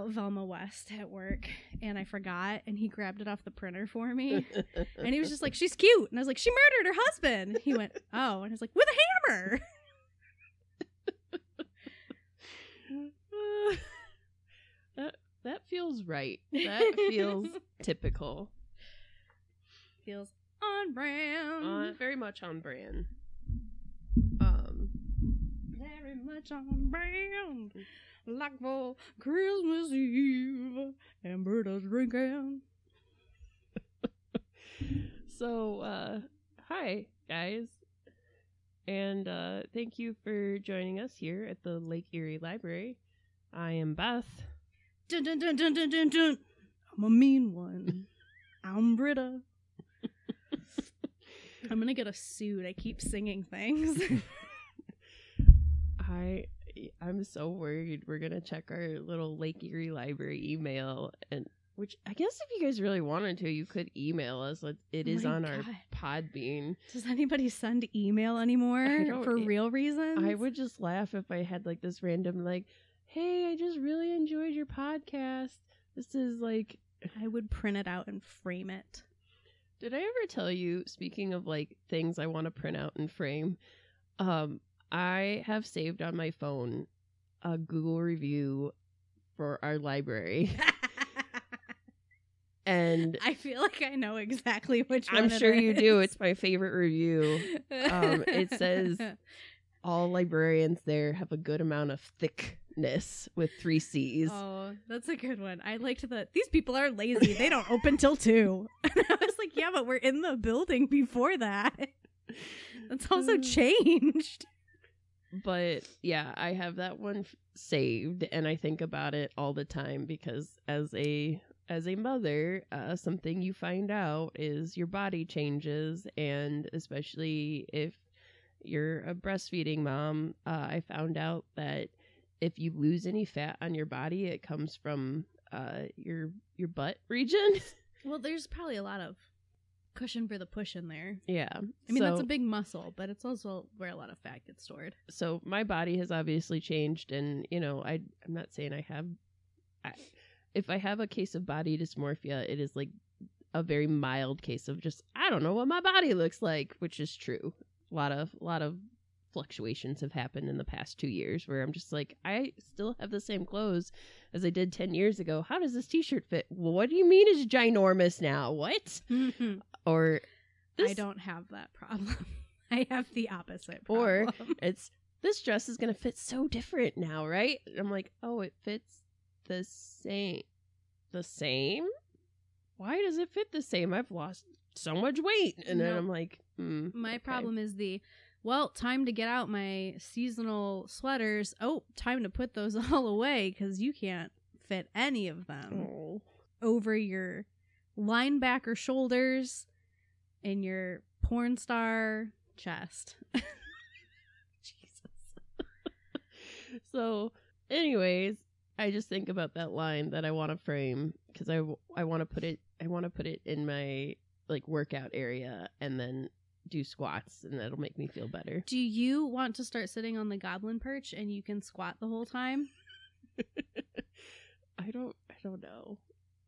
Velma West at work and I forgot and he grabbed it off the printer for me. and he was just like, She's cute. And I was like, She murdered her husband. He went, Oh, and I was like, with a hammer. that that feels right. That feels typical. Feels on brand. Uh, very much on brand. Very much on brand. Like for Christmas Eve and Britta's drinking. so, uh, hi guys, and uh, thank you for joining us here at the Lake Erie Library. I am Beth. Dun dun dun dun dun dun dun. I'm a mean one. I'm Britta. I'm gonna get a suit. I keep singing things. I I'm so worried we're gonna check our little Lake Erie Library email and which I guess if you guys really wanted to, you could email us. It Oh is my on our God. Podbean. Does anybody send email anymore for real reasons? I would just laugh if I had like this random like, "Hey, I just really enjoyed your podcast. This is like I would print it out and frame it. Did I ever tell you, speaking of like things I want to print out and frame, um, I have saved on my phone a Google review for our library. And I feel like I know exactly which one. I'm sure you do. It's my favorite review. Um, it says- All librarians there have a good amount of thickness with three C's. Oh, that's a good one. I liked that. These people are lazy. They don't open till two. And I was like, yeah, but we're in the building before that. That's also changed. But yeah, I have that one f- saved, and I think about it all the time because as a as a mother, uh, something you find out is your body changes, and especially if you're a breastfeeding mom, uh, I found out that if you lose any fat on your body, it comes from uh, your your butt region. Well, there's probably a lot of cushion for the push in there. yeah, I mean, that's a big muscle, but it's also where a lot of fat gets stored. so my body has obviously changed and you know i i'm not saying i have I, if i have a case of body dysmorphia it is like a very mild case of just i don't know what my body looks like which is true. A lot of a lot of fluctuations have happened in the past two years where i'm just like i still have the same clothes as i did 10 years ago. How does this t-shirt fit? Well, what do you mean it's ginormous now? What or I don't have that problem. I have the opposite Or- it's this dress is gonna fit so different now, right? And I'm like, oh, it fits the same. The same? Why does it fit the same? I've lost so much weight, and then I'm like, mm, My okay. problem is the well, time to get out my seasonal sweaters. Oh, time to put those all away because you can't fit any of them Oh. over your linebacker shoulders and your porn star chest. Jesus. so, anyways, I just think about that line that I want to frame because I I want to put it I want to put it in my like workout area and then do squats and that'll make me feel better. Do you want to start sitting on the goblin perch and you can squat the whole time? I don't I don't know.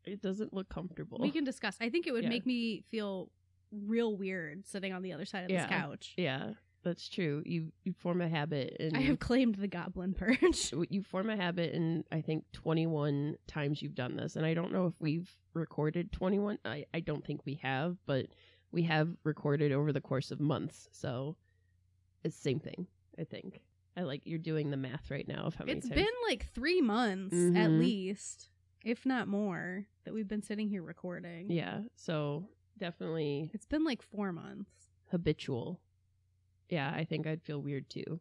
It doesn't look comfortable. We can discuss. I think it would Yeah. make me feel real weird sitting on the other side of Yeah. this couch. Yeah, that's true. You you form a habit and I have claimed the goblin perch. you form a habit and I think 21 times you've done this and I don't know if we've recorded 21 I I don't think we have, but we have recorded over the course of months. So it's the same thing, I think. I like you're doing the math right now of how many It's times. been like three months at Mhm. least, if not more, that we've been sitting here recording. yeah, so definitely It's been like four months. habitual. Yeah, I think I'd feel weird too.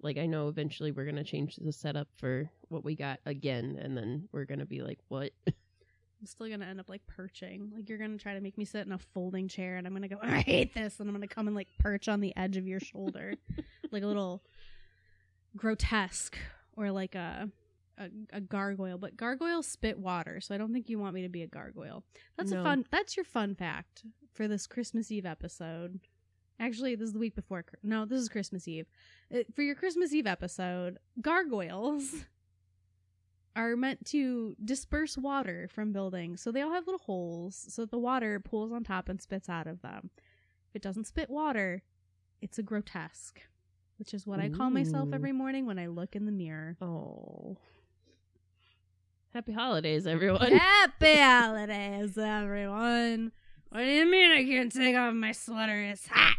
Like I know eventually we're gonna change the setup for what we got again, and then we're gonna be like, "What?" I'm still gonna end up like perching. Like you're gonna try to make me sit in a folding chair, and I'm gonna go, I hate this, and I'm gonna come and like perch on the edge of your shoulder, like a little grotesque or like a, a a gargoyle. But gargoyles spit water, so I don't think you want me to be a gargoyle. That's a fun. That's your fun fact for this Christmas Eve episode. Actually, this is the week before. No, this is Christmas Eve. Uh, For your Christmas Eve episode, gargoyles are meant to disperse water from buildings. So they all have little holes so that the water pools on top and spits out of them. If it doesn't spit water, it's a grotesque, which is what I call myself every morning when I look in the mirror. Oh. Happy holidays, everyone. Happy holidays, everyone. What do you mean I can't take off my sweater? It's hot.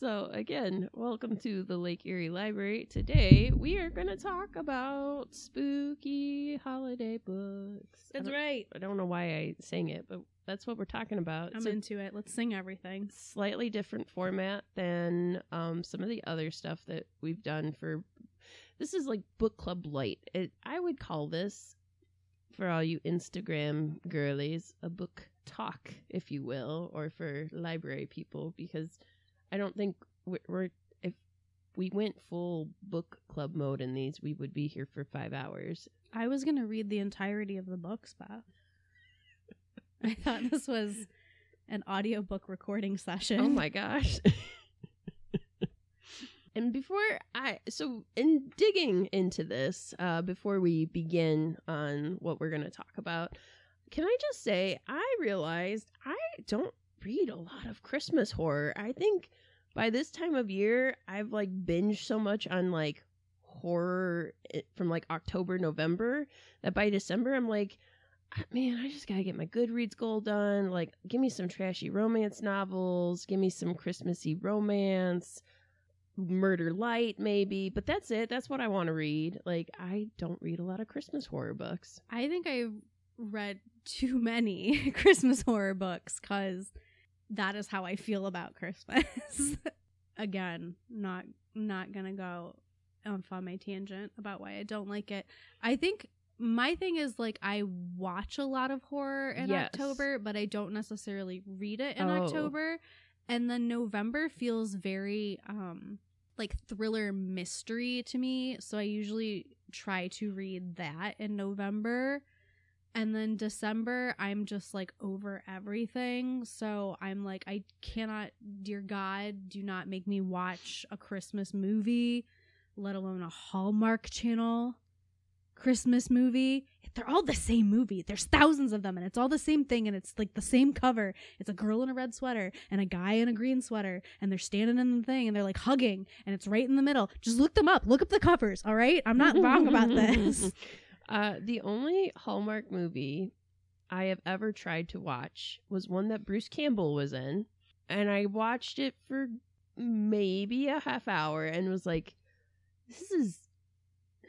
So, again, welcome to the Lake Erie Library. Today, we are going to talk about spooky holiday books. That's don't- right. I don't know why I sang it, but that's what we're talking about. I'm a into it. Let's sing everything. slightly different format than um, some of the other stuff that we've done for. This is like book club light. It, I would call this, for all you Instagram girlies, a book talk, if you will, or for library people, because I don't think we're, we're if we went full book club mode in these, we would be here for five hours. I was going to read the entirety of the books, Beth. I thought this was an audiobook recording session. Oh my gosh. and before I, so in digging into this, uh, before we begin on what we're going to talk about, can I just say I realized I don't read a lot of Christmas horror. I think by this time of year, I've like binged so much on like horror from like October, November that by December, I'm like, "Ah, man, I just gotta get my Goodreads goal done. Like, give me some trashy romance novels, give me some Christmassy romance, murder light, maybe. But that's it. That's what I want to read. Like, I don't read a lot of Christmas horror books. I think I've read too many Christmas horror books because that is how I feel about Christmas. Again, not not gonna go off on my tangent about why I don't like it. I think my thing is like I watch a lot of horror in Yes. October, but I don't necessarily read it in Oh. October. And then November feels very um like thriller mystery to me, so I usually try to read that in November. And then December, I'm just like over everything. So I'm like, I cannot, dear God, do not make me watch a Christmas movie, let alone a Hallmark channel Christmas movie. They're all the same movie. There's thousands of them, and it's all the same thing, and it's like the same cover. It's a girl in a red sweater and a guy in a green sweater, and they're standing in the thing, and they're like hugging, and it's right in the middle. Just look them up. Look up the covers, all right? I'm not wrong about this. Uh, the only Hallmark movie I have ever tried to watch was one that Bruce Campbell was in, and I watched it for maybe a half hour and was like, "This is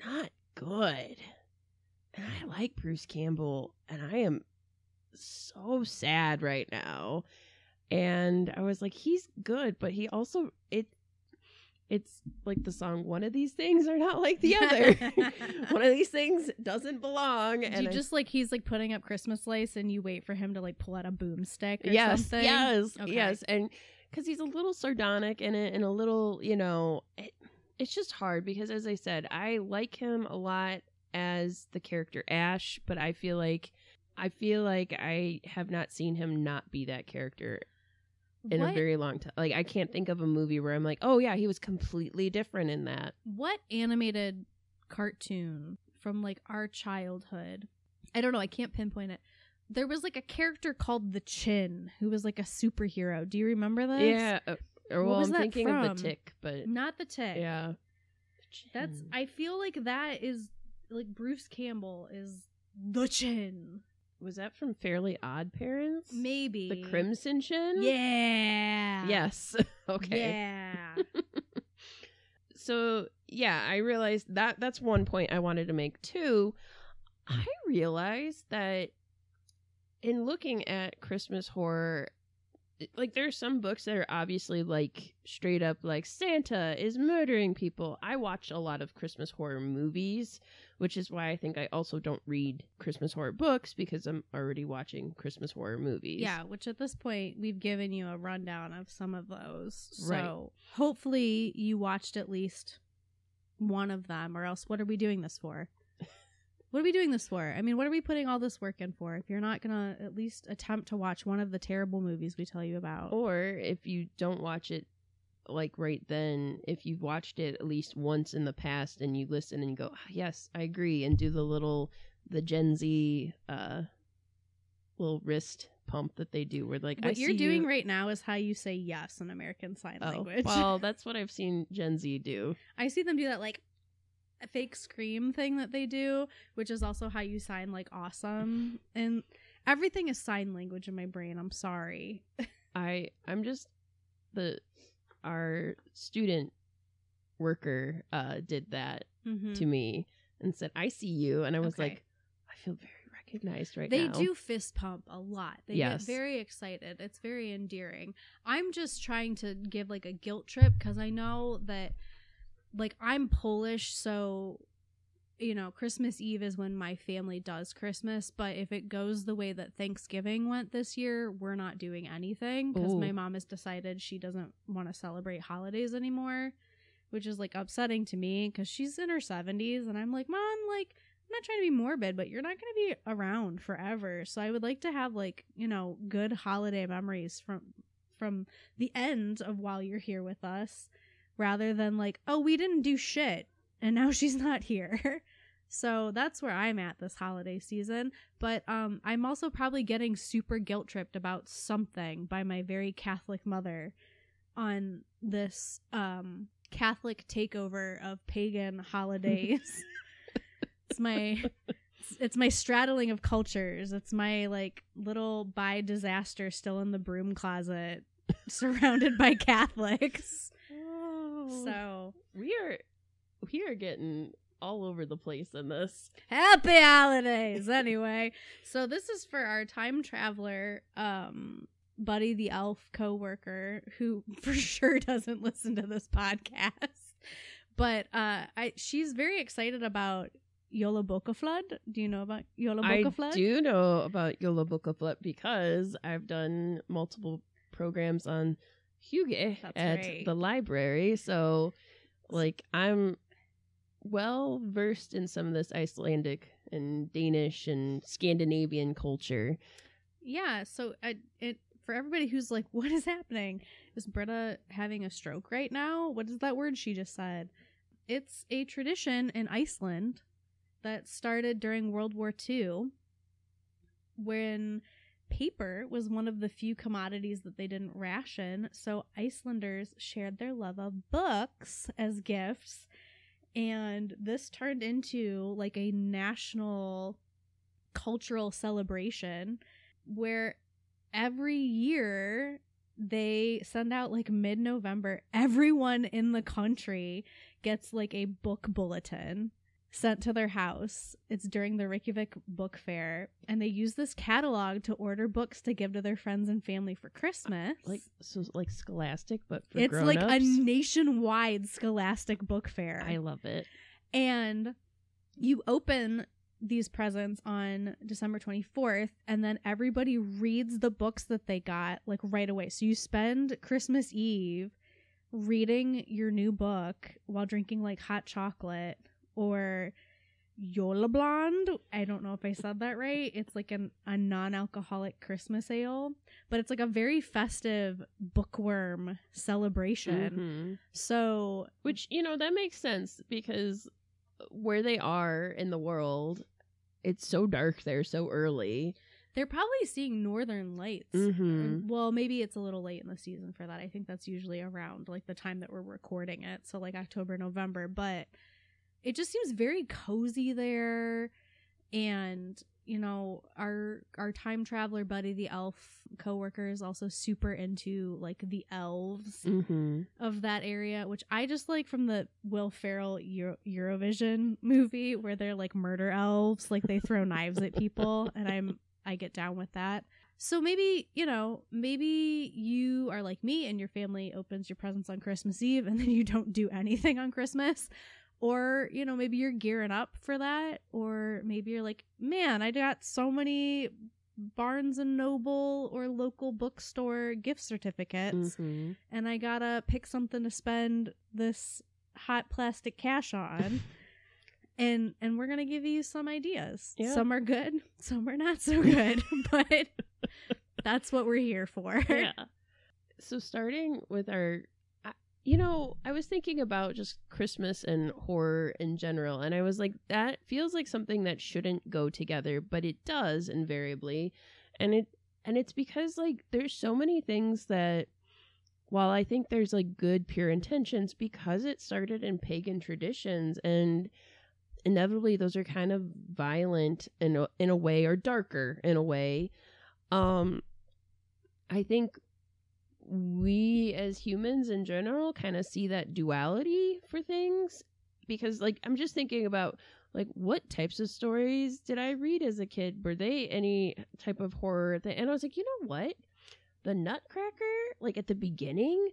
not good." And I like Bruce Campbell, and I am so sad right now. And I was like, "He's good, but he also it." It's like the song. One of these things are not like the other. one of these things doesn't belong. And you I- just like he's like putting up Christmas lights and you wait for him to like pull out a boomstick or yes, something? yes, Okay. yes, and because he's a little sardonic in it, and a little, you know, it, it's just hard because, as I said, I like him a lot as the character Ash, but I feel like I feel like I have not seen him not be that character in what, a very long time. Like I can't think of a movie where I'm like, oh yeah, he was completely different in that. what animated cartoon from like our childhood? I don't know. I can't pinpoint it. There was like a character called the Chin who was like a superhero. Do you remember this? Yeah, uh, or well, I'm thinking of the Tick, but Not the Tick. yeah, That's I feel like that is like Bruce Campbell is the Chin. was that from Fairly Odd Parents? Maybe. The Crimson Chin. Yeah. Yes. okay. Yeah. So yeah, I realized that that's one point I wanted to make too. I realized that in looking at Christmas horror, like there are some books that are obviously like straight up like Santa is murdering people. I watch a lot of Christmas horror movies, which is why I think I also don't read Christmas horror books because I'm already watching Christmas horror movies. Yeah, which at this point we've given you a rundown of some of those. So Right. hopefully you watched at least one of them, or else what are we doing this for? What are we doing this for? I mean, what are we putting all this work in for if you're not gonna at least attempt to watch one of the terrible movies we tell you about? Or if you don't watch it like right then, if you've watched it at least once in the past and you listen and you go, "Ah, yes, I agree, and do the little the Gen Z uh little wrist pump that they do where like I what you're doing you- right now is how you say yes in American Sign Oh, Language. well, that's what I've seen Gen Z do. I see them do that like a fake scream thing that they do, which is also how you sign like awesome. And everything is sign language in my brain. I'm sorry. I I'm just the our student worker uh did that Mhm. to me and said, "I see you," and I was Okay. like, I feel very recognized right they now. They do fist pump a lot. They Yes. get very excited. It's very endearing. I'm just trying to give like a guilt trip because I know that like I'm Polish, so you know, Christmas Eve is when my family does Christmas, but if it goes the way that Thanksgiving went this year, we're not doing anything because my mom has decided she doesn't want to celebrate holidays anymore, which is like upsetting to me because she's in her 70s and I'm like, "Mom, like I'm not trying to be morbid, but you're not going to be around forever. So I would like to have like, you know, good holiday memories from from the end of while you're here with us rather than like, oh, we didn't do shit and now she's not here. so that's where I'm at this holiday season, but um I'm also probably getting super guilt tripped about something by my very Catholic mother on this um Catholic takeover of pagan holidays. it's my it's my straddling of cultures. It's my like little by disaster still in the broom closet surrounded by Catholics. So we are we are getting all over the place in this. happy holidays anyway. So this is for our time traveler um Buddy the elf co-worker who for sure doesn't listen to this podcast. But uh I she's very excited about Yola Boca Flood. Do you know about Yola Boca Flood? I do know about Yola Boca Flip because I've done multiple programs on Hugo That's at right. the library. So, like, I'm well versed in some of this Icelandic and Danish and Scandinavian culture. Yeah, so I, it for everybody who's like, what is happening? Is Britta having a stroke right now? What is that word she just said? It's a tradition in Iceland that started during World War II when paper was one of the few commodities that they didn't ration. So Icelanders shared their love of books as gifts. And this turned into like a national cultural celebration where every year they send out like mid November, everyone in the country gets like a book bulletin sent to their house. It's during the Reykjavik Book Fair, and they use this catalog to order books to give to their friends and family for Christmas. Like, so, like Scholastic, but for it's like a nationwide scholastic book fair I love it. and you open these presents on December 24th and then everybody reads the books that they got like right away. So you spend Christmas Eve reading your new book while drinking like hot chocolate or Yola Blonde. I don't know if I said that right. It's like an, a non-alcoholic Christmas ale, but it's like a very festive bookworm celebration. Mhm. So Which, you know, that makes sense because where they are in the world, it's so dark there so early. They're probably seeing northern lights. Mhm. Well, maybe it's a little late in the season for that. I think that's usually around like the time that we're recording it, so like October, November, but it just seems very cozy there and you know, our our time traveler buddy the elf coworker is also super into like the elves Mm-hmm. of that area, which I just like from the Will Ferrell Euro- Eurovision movie where they're like murder elves, like they throw knives at people, and I'm I get down with that. So maybe you know, maybe you are like me and your family opens your presents on Christmas Eve and then you don't do anything on Christmas. Or, you know, maybe you're gearing up for that. Or maybe you're like, man, I got so many Barnes and Noble or local bookstore gift certificates Mm-hmm. and I gotta pick something to spend this hot plastic cash on. and and we're gonna give you some ideas. Yeah. Some are good, some are not so good, but that's what we're here for. yeah. So starting with our, you know, I was thinking about just Christmas and horror in general, and I was like, that feels like something that shouldn't go together, but it does invariably, and it and it's because like there's so many things that while I think there's like good pure intentions because it started in pagan traditions and inevitably those are kind of violent in a, in a way or darker in a way um I think we as humans in general kind of see that duality for things because like I'm just thinking about like what types of stories did I read as a kid? Were they any type of horror? That, and I was like, you know what? The Nutcracker, like at the beginning,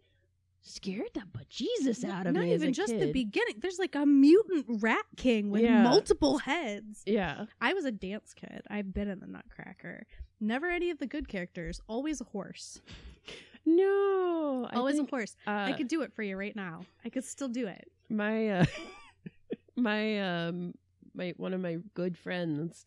scared the bejesus out of Not me. as even just the beginning. There's like a mutant rat king with Yeah. multiple heads. Yeah. I was a dance kid. I've been in the Nutcracker. Never any of the good characters. Always a horse. No. I Always think, a horse. uh, I could do it for you right now. I could still do it. my uh my um my one of my good friends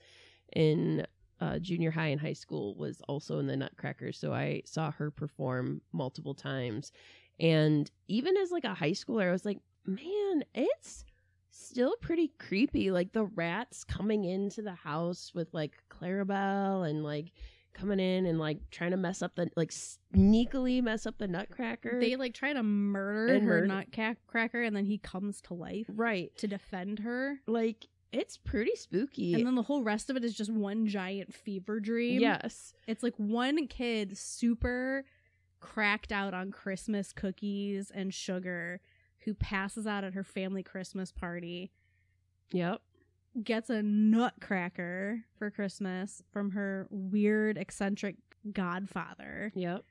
in uh junior high and high school was also in the nutcracker so i saw her perform multiple times and even as like a high schooler i was like man it's still pretty creepy like the rats coming into the house with like clarabelle and like coming in and like trying to mess up the like sneakily mess up the nutcracker They like try to murder And her murder- Nutcracker, and then he comes to life right to defend her. like it's pretty spooky And then the whole rest of it is just one giant fever dream. Yes. It's like one kid super cracked out on Christmas cookies and sugar who passes out at her family Christmas party, Yep. Gets a nutcracker for Christmas from her weird, eccentric godfather, Yep.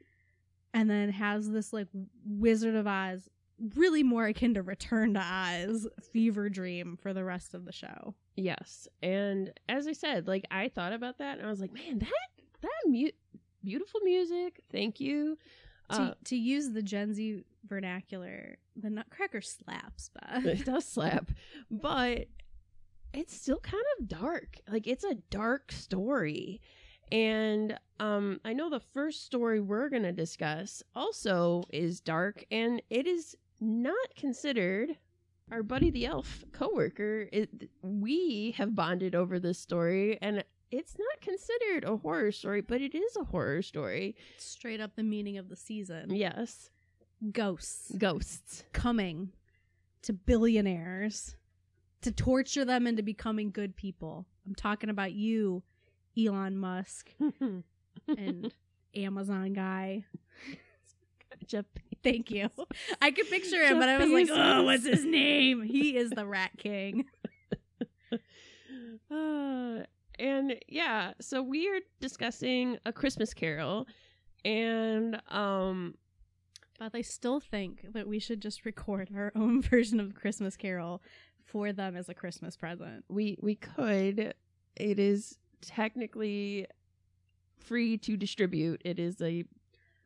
and then has this like Wizard of Oz, really more akin to Return to Oz fever dream for the rest of the show. Yes. And as I said, like I thought about that and I was like, man, that that mu- beautiful music. Thank you. to, Uh, to use the Gen Z vernacular, the Nutcracker slaps, but it does slap, but it's still kind of dark. Like it's a dark story. And um I know the first story we're going to discuss also is dark and it is not considered our buddy the elf coworker it, we have bonded over this story and it's not considered a horror story but it is a horror story Straight up the meaning of the season. yes Ghosts ghosts coming to billionaires to torture them into becoming good people. I'm talking about you, Elon Musk and Amazon guy. Jeff Thank you. I could picture him, Jeff but I was like, oh, what's his name? He is the Rat King. Uh, and yeah, so we are discussing a Christmas Carol, and um, But I still think that we should just record our own version of Christmas Carol for them as a Christmas present. we we could. It is technically free to distribute. It is a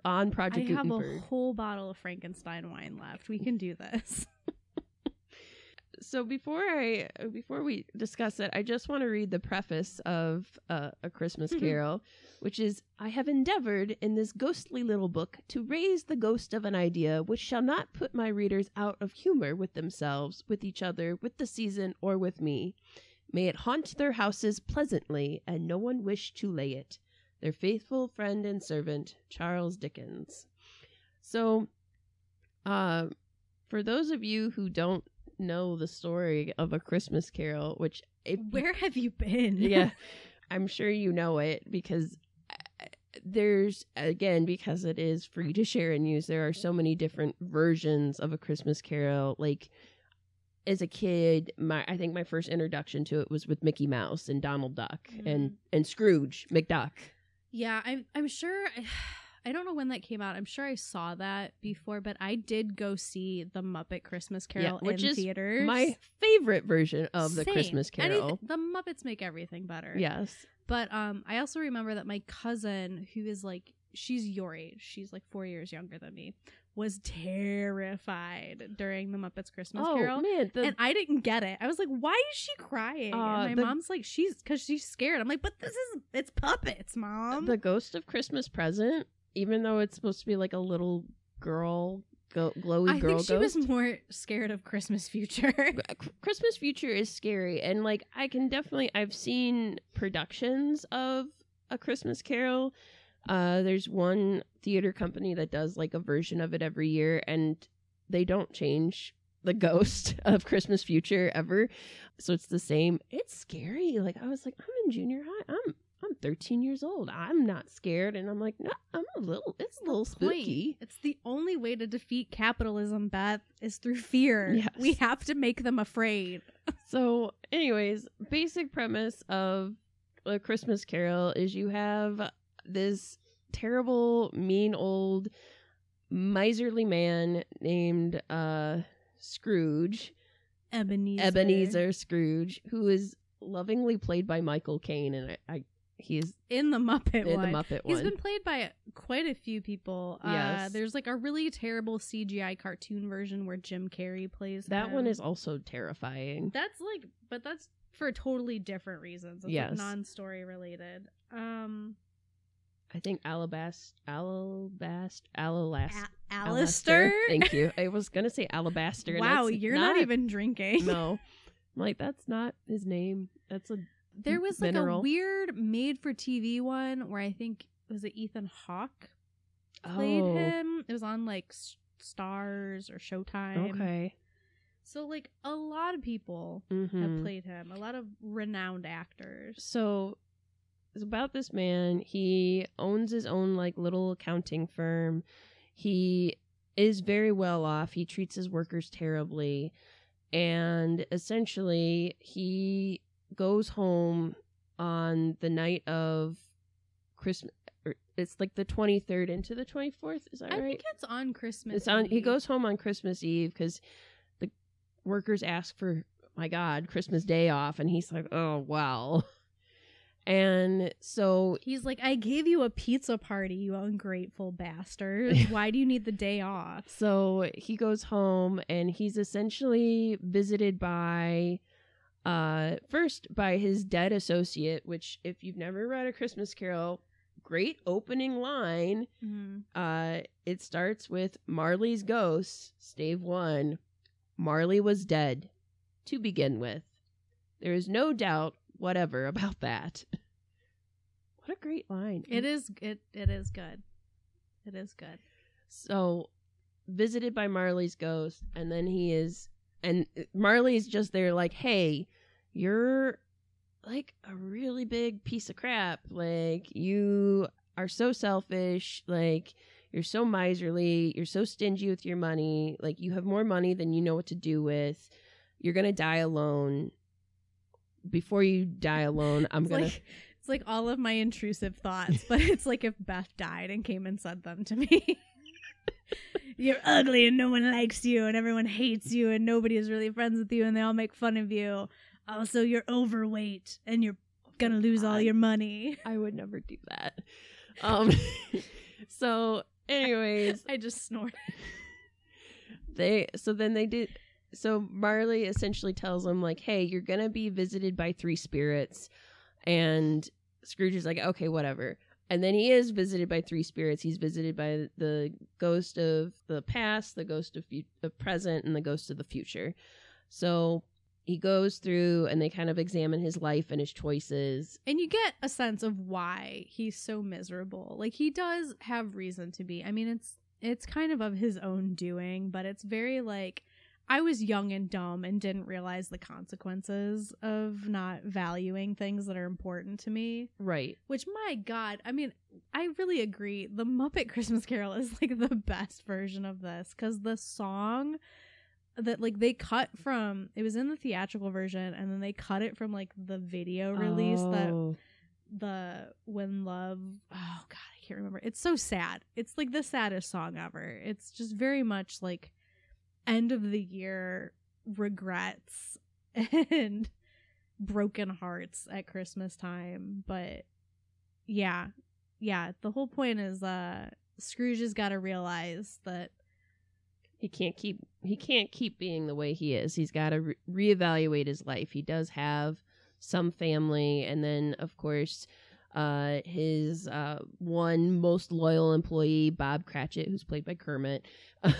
on Project I have a whole bottle of Frankenstein wine left. We can do this. so before I before we discuss it, I just want to read the preface of uh, a Christmas Mhm. Carol, which is I have endeavored in this ghostly little book to raise the ghost of an idea which shall not put my readers out of humor with themselves, with each other, with the season, or with me. May it haunt their houses pleasantly, and no one wish to lay it. Their faithful friend and servant, Charles Dickens. So, uh, for those of you who don't know the story of a Christmas Carol, which if Where have you been? yeah, I'm sure you know it because uh, there's again because it is free to share and use. There are so many different versions of a Christmas Carol. Like as a kid, my I think my first introduction to it was with Mickey Mouse and Donald Duck and and Scrooge McDuck. Yeah, I'm I'm sure I don't know when that came out. I'm sure I saw that before, but I did go see the Muppet Christmas Carol which in is theaters. My favorite version of the Same. Christmas Carol. The Muppets make everything better. Yes. But um I also remember that my cousin who is like she's your age, she's like 4 years younger than me, was terrified during the Muppets Christmas oh Carol. man, the and I didn't get it. I was like, "Why is she crying?" Uh, and my the- mom's like, "She's because she's scared." I'm like, "But this is it's puppets, mom." the Ghost of Christmas Present, even though it's supposed to be like a little girl go- glowy I girl think she ghost. was more scared of Christmas future. Christmas Future is scary, and like I can definitely I've seen productions of A Christmas Carol. Uh, there's one theater company that does like a version of it every year, and they don't change the ghost of Christmas Future ever, so it's the same. It's scary. Like I was like, I'm in junior high. I'm I'm 13 years old. I'm not scared, and I'm like, no, I'm a little. It's a little spooky. It's the only way to defeat capitalism, Beth, is through fear. Yes. We have to make them afraid. So, anyways, basic premise of a Christmas Carol is you have this terrible, mean old miserly man named uh Scrooge, Ebenezer. Ebenezer Scrooge, who is lovingly played by Michael Caine, and I, I he is in the Muppet in one. the Muppet He's one. been played by quite a few people. Uh, there's like a really terrible CGI cartoon version where Jim Carrey plays that one is also terrifying. That's like, but that's for totally different reasons. It's Yes. like non-story related. Um, I think Alabast, Alabast, Alalast. A- Alistair. Thank you. I was gonna say Alabaster. and Wow, that's you're not, a- even drinking. No. I'm like, that's not his name. That's a There was like Mineral. a weird made-for-TV one where I think was it Ethan Hawke played oh, him. It was on like Starz or Showtime. Okay. So like a lot of people Mhm. have played him. A lot of renowned actors. So it's about this man. He owns his own like little accounting firm. He is very well off. He treats his workers terribly. And essentially he goes home on the night of Christmas er, it's like the 23rd into the 24th, is that I right? think it's on Christmas. It's on. He goes home on Christmas Eve because the workers ask for, my God, Christmas Day off, and he's like, "Oh wow." And so, He's like, I gave you a pizza party, you ungrateful bastard. Why do you need the day off? so he goes home, and he's essentially visited by, uh, first by his dead associate. Which, if you've never read a Christmas Carol, great opening line. Mhm. Uh, it starts with Marley's ghost, stave one. Marley was dead to begin with. There is no doubt whatever about that. what a great line. It is it it is good. It is good. So, visited by Marley's ghost, and then he is, and Marley's just there, like, hey, you're like a really big piece of crap. Like, you are so selfish. Like, you're so miserly. You're so stingy with your money. Like, you have more money than you know what to do with. You're going to die alone. Before you die alone, I'm going to. like it's like all of my intrusive thoughts, but it's like if Beth died and came and said them to me. You're ugly and no one likes you and everyone hates you and nobody is really friends with you and they all make fun of you. Also, you're overweight and you're gonna lose all your money. I would never do that. Um, so, anyways, I just snorted. they so then they did so marley essentially tells him like hey you're gonna be visited by three spirits and scrooge is like okay whatever and then he is visited by three spirits he's visited by the ghost of the past the ghost of fu- the present and the ghost of the future so he goes through and they kind of examine his life and his choices And you get a sense of why he's so miserable. Like he does have reason to be. I mean, it's it's kind of of his own doing, but it's very like I was young and dumb and didn't realize the consequences of not valuing things that are important to me. right Which my god, I mean, I really agree. The Muppet Christmas Carol is like the best version of this cuz the song that like they cut from it was in the theatrical version and then they cut it from like the video release that Oh. the when love oh god i can't remember. It's so sad. It's like the saddest song ever. It's just very much like end of the year regrets and broken hearts at christmas time but yeah. Yeah the whole point is uh scrooge has got to realize that he can't keep he can't keep being the way he is. He's got to re- reevaluate his life. He does have some family, and then of course, Uh, his uh, one most loyal employee, Bob Cratchit, who's played by Kermit, Mhm.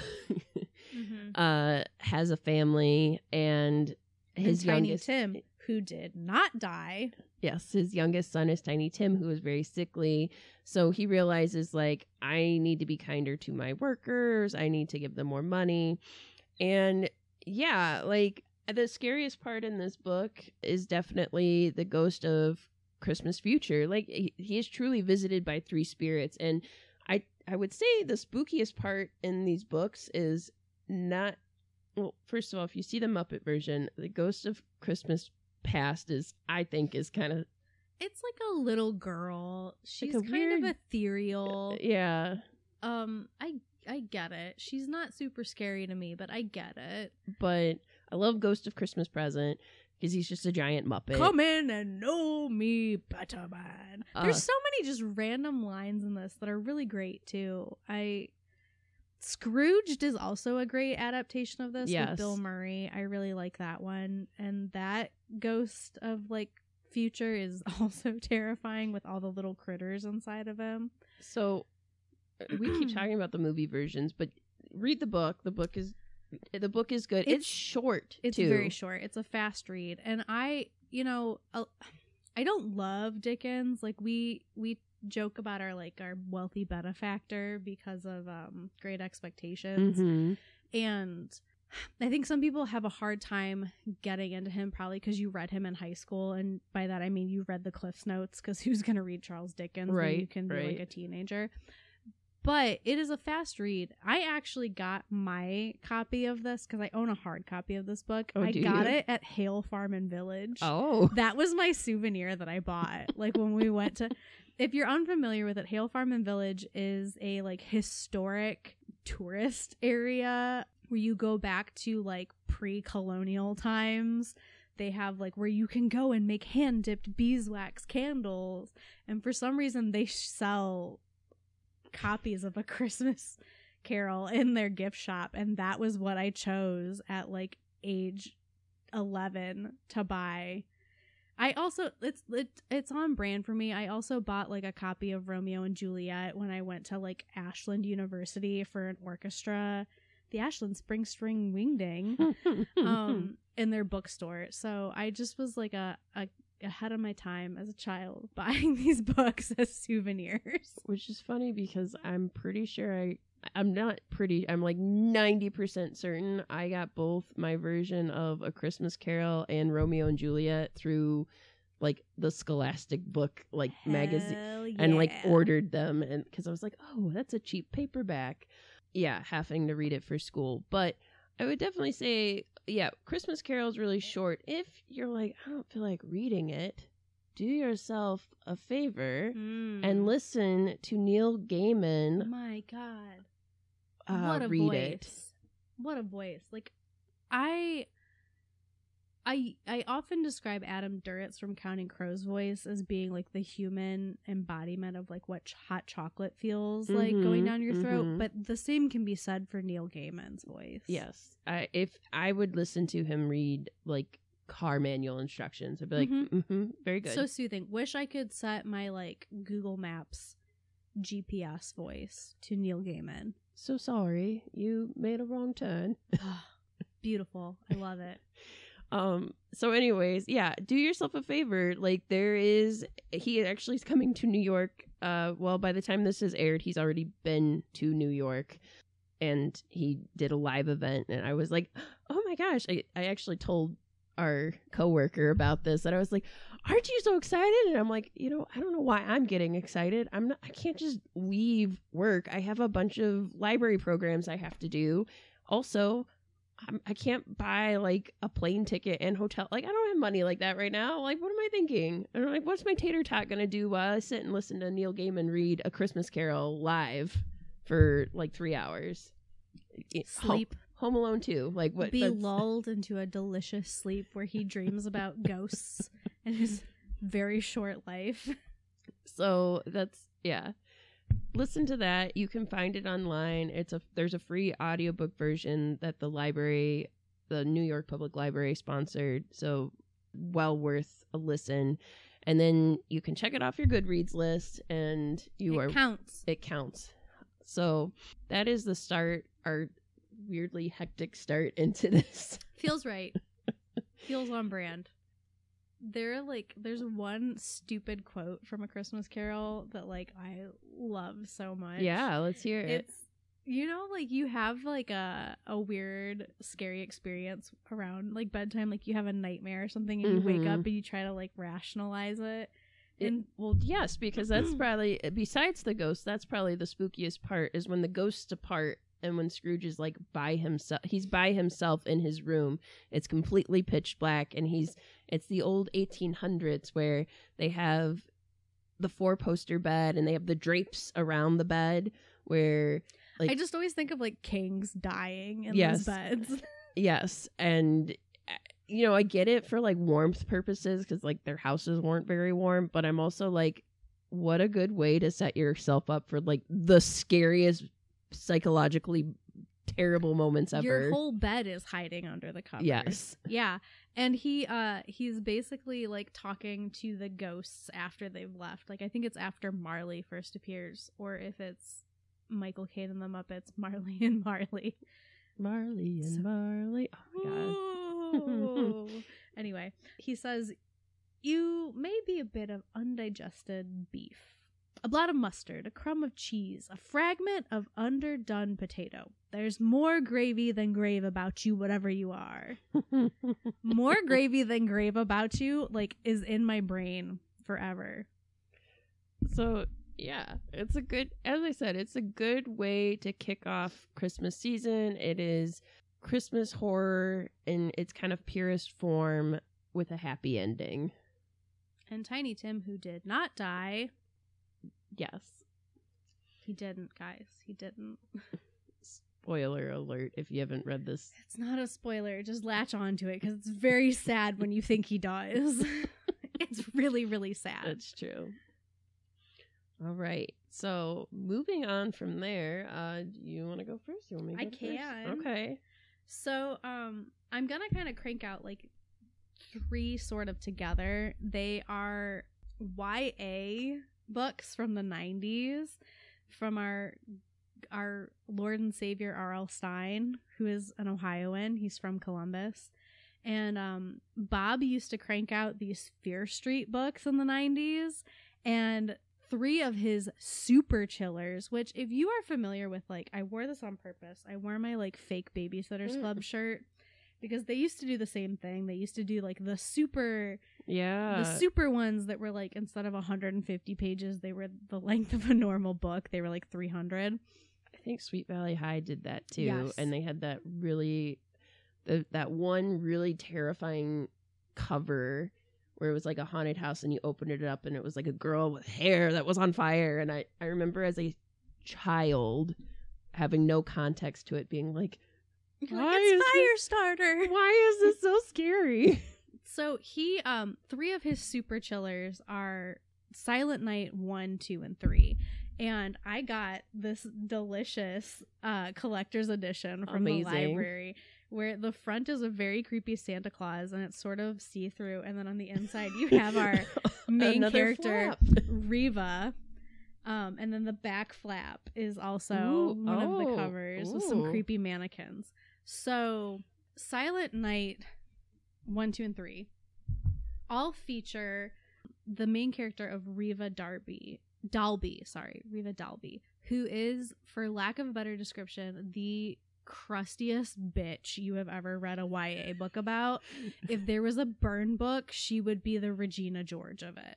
uh, has a family, and his and youngest Tim, who did not die. Yes, his youngest son is Tiny Tim, who is very sickly. So he realizes, like, I need to be kinder to my workers. I need to give them more money. And yeah, like, the scariest part in this book is definitely the ghost of Christmas future. Like, he, is truly visited by three spirits. And I, I would say the spookiest part in these books is not. Well, first of all, if you see the Muppet version, the ghost of Christmas past is I think is kind of It's like a little girl. She's a kind weird- of ethereal. yeah, Um, I I get it. She's not super scary to me, but I get it. but I love Ghost of Christmas Present because he's just a giant muppet. Come in and know me better, man. Uh. There's so many just random lines in this that are really great too. I Scrooged is also a great adaptation of this Yes. with Bill Murray. I really like that one. And that ghost of like future is also terrifying with all the little critters inside of him. So we keep talking about the movie versions, but read the book. The book is the book is good. It's, It's- short. It's too. very short. It's a fast read, and I, you know, I don't love Dickens. Like we we joke about our like our wealthy benefactor because of um Great Expectations, Mhm. and I think some people have a hard time getting into him probably because you read him in high school, and by that I mean you read the Cliff's Notes because who's gonna read Charles Dickens when you Right, can be like a teenager. But it is a fast read. I actually got my copy of this because I own a hard copy of this book. Oh, I got you? it at Hale Farm and Village. Oh, That was my souvenir that I bought. like when we went to if you're unfamiliar with it, Hale Farm and Village is a like historic tourist area where you go back to like pre-colonial times. They have like where you can go and make hand-dipped beeswax candles, and for some reason they sell copies of a Christmas Carol in their gift shop, and that was what I chose at like age 11 to buy. I also it's it, it's on brand for me. I also bought like a copy of Romeo and Juliet when I went to like Ashland University for an orchestra, the Ashland Spring String Wingding, um, in their bookstore. So I just was like a, a ahead of my time as a child buying these books as souvenirs. which is funny because I'm pretty sure I. I'm not pretty. I'm like ninety percent certain I got both my version of A Christmas Carol and Romeo and Juliet through like the Scholastic book like magazine Hell and like ordered them and because I was like, oh, that's a cheap paperback. Yeah, having to read it for school. But I would definitely say, yeah, Christmas Carol is really short. If you're like, I don't feel like reading it, do yourself a favor Mm. and listen to Neil Gaiman My God. uh, what a read voice. it. What a voice. Like I I I often describe Adam Duritz from Counting Crows voice as being like the human embodiment of like what ch- hot chocolate feels like going down your throat, mhm. but the same can be said for Neil Gaiman's voice. Yes, I if I would listen to him read like car manual instructions, I'd be like, Mhm. mm-hmm, very good. So soothing. Wish I could set my like Google Maps GPS voice to Neil Gaiman. so sorry, you made a wrong turn. Beautiful. I love it. Um. So, anyways, yeah, do yourself a favor. Like, there is he actually is coming to New York. Uh. Well, by the time this is aired, he's already been to New York, and he did a live event. And I was like, oh my gosh! I I actually told our coworker about this, and I was like, aren't you so excited? And I'm like, you know, I don't know why I'm getting excited. I'm not. I can't just leave work. I have a bunch of library programs I have to do. Also, I'm, I can't buy like a plane ticket and hotel. Like I don't have money like that right now. Like what am I thinking? And I'm like, what's my tater tot gonna do while I sit and listen to Neil Gaiman read A Christmas Carol live for like three hours? It- Home- Sleep. Home, Alone too. Like what? be lulled into a delicious sleep where he dreams about ghosts and his very short life. So that's yeah. Listen to that. You can find it online. It's a there's a free audiobook version that the library, the New York Public Library sponsored. So well worth a listen. and then you can check it off your Goodreads list, and you it are counts. it counts. So that is the start. Our weirdly hectic start into this. Feels right. Feels on brand. There like there's one stupid quote from a Christmas carol that like I love so much. Yeah, let's hear it. It's you know, like you have like a a weird, scary experience around like bedtime, like you have a nightmare or something and you wake up mm-hmm. and you try to like rationalize it. It- And well, yes, because that's probably besides the ghost. That's probably the spookiest part is when the ghosts depart and when Scrooge is like by himself. He's by himself in his room. It's completely pitch black, and he's it's the old 1800s where they have the four poster bed and they have the drapes around the bed where like I just always think of like kings dying in Yes. those beds. Yes, and uh, you know I get it for like warmth purposes because like their houses weren't very warm, but I'm also like, what a good way to set yourself up for like the scariest psychologically terrible moments ever. Your whole bed is hiding under the covers. yes, Yeah. And he uh he's basically like talking to the ghosts after they've left. Like I think it's after Marley first appears or if it's Michael Caine and the Muppets, Marley and Marley. Marley and So- Marley. Oh my god. Anyway, he says you may be a bit of undigested beef. A blot of mustard, a crumb of cheese, a fragment of underdone potato. There's more gravy than grave about you, whatever you are more gravy than grave about you like is in my brain forever So yeah, it's a good as I said, it's a good way to kick off Christmas season. It is Christmas horror in its kind of purest form with a happy ending. and tiny tim who did not die Yes. he didn't guys he didn't Spoiler alert if you haven't read this. it's not a spoiler just latch on to it because it's very sad when you think he dies. it's really really sad That's true. All right. So moving on from there, uh do you want to go first? You want me to I go first? can. Okay. So, um, I'm gonna kind of crank out like three sort of together. They are YA books from the '90s, from our our Lord and Savior R.L. Stine, who is an Ohioan. He's from Columbus. And um, Bob used to crank out these Fear Street books in the 90s. And three of his super chillers, which, if you are familiar with, like, I wore this on purpose. I wore my, like, fake Babysitters Mm. Club shirt because they used to do the same thing. They used to do, like, the super Yeah. the super ones that were like instead of 150 pages they were the length of a normal book they were like 300 I think Sweet Valley High did that too, Yes. and they had that really, the, that one really terrifying cover where it was like a haunted house, and you opened it up, and it was like a girl with hair that was on fire, and I I remember as a child having no context to it, being like, Why like, is it's Firestarter why is this so scary? so he um three of his super chillers are silent night one two and three and i got this delicious uh collector's edition from Amazing. the library where the front is a very creepy santa claus and it's sort of see-through and then on the inside you have our main character flap. Reva. Um, and then the back flap is also Ooh, one of the oh, covers with some creepy mannequins. So, Silent Night 1, 2, and 3 all feature the main character of Reva Darby. Dalby, sorry, Reva Dalby, who is, for lack of a better description, the crustiest bitch you have ever read a YA book about if there was a burn book, she would be the Regina George of it.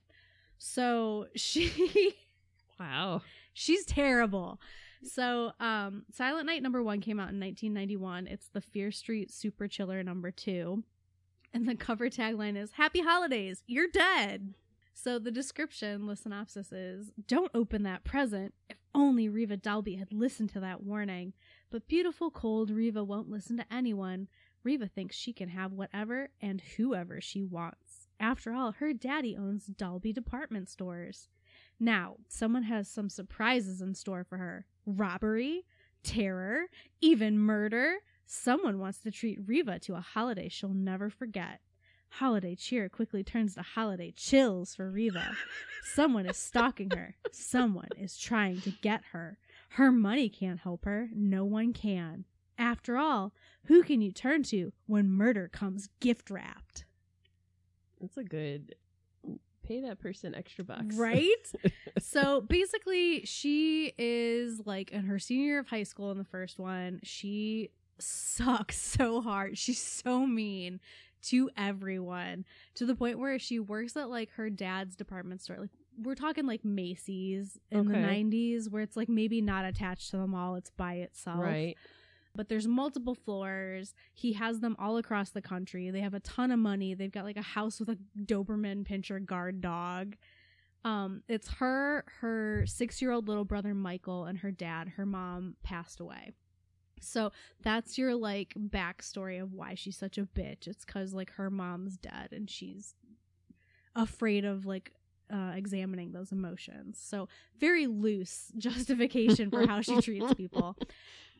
So she wow. she's terrible. So um Silent Night number 1 came out in 1991. It's the Fear Street Super Chiller number 2. And the cover tagline is Happy Holidays, you're dead. So the description, the synopsis is Don't open that present. If only Reva Dalby had listened to that warning. But beautiful, cold Reva won't listen to anyone. Reva thinks she can have whatever and whoever she wants. After all, her daddy owns Dalby department stores. Now, someone has some surprises in store for her robbery, terror, even murder. Someone wants to treat Reva to a holiday she'll never forget. Holiday cheer quickly turns to holiday chills for Reva. Someone is stalking her. Someone is trying to get her. Her money can't help her. No one can. After all, who can you turn to when murder comes gift wrapped? That's a good. Pay that person extra bucks. Right? so basically, she is like in her senior year of high school in the first one. She sucks so hard. She's so mean to everyone to the point where she works at like her dad's department store. Like we're talking like Macy's in the 90s where it's like maybe not attached to the mall, it's by itself. Right. But there's multiple floors. He has them all across the country. They have a ton of money. They've got like a house with a Doberman pinscher guard dog. Um, it's her, her six year old little brother Michael, and her dad. Her mom passed away. So that's your like backstory of why she's such a bitch. It's because like her mom's dead and she's afraid of like uh, examining those emotions. So very loose justification for how she treats people.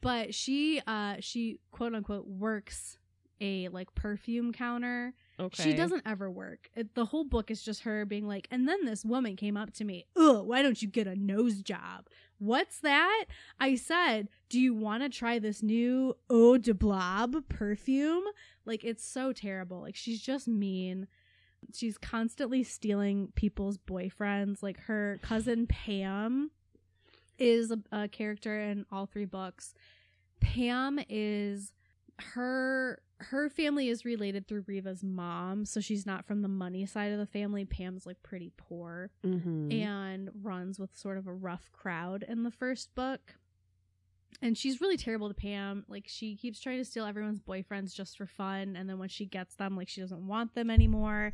But she uh she quote unquote works a like perfume counter. Okay. She doesn't ever work. It, the whole book is just her being like, and then this woman came up to me. Ugh, why don't you get a nose job? What's that? I said, do you want to try this new Eau de Blob perfume? Like, it's so terrible. Like, she's just mean. She's constantly stealing people's boyfriends. Like, her cousin Pam is a, a character in all three books. Pam is her her family is related through Reva's mom, so she's not from the money side of the family. Pam's like pretty poor Mhm. and runs with sort of a rough crowd in the first book. And she's really terrible to Pam. Like she keeps trying to steal everyone's boyfriends just for fun, and then when she gets them, like she doesn't want them anymore.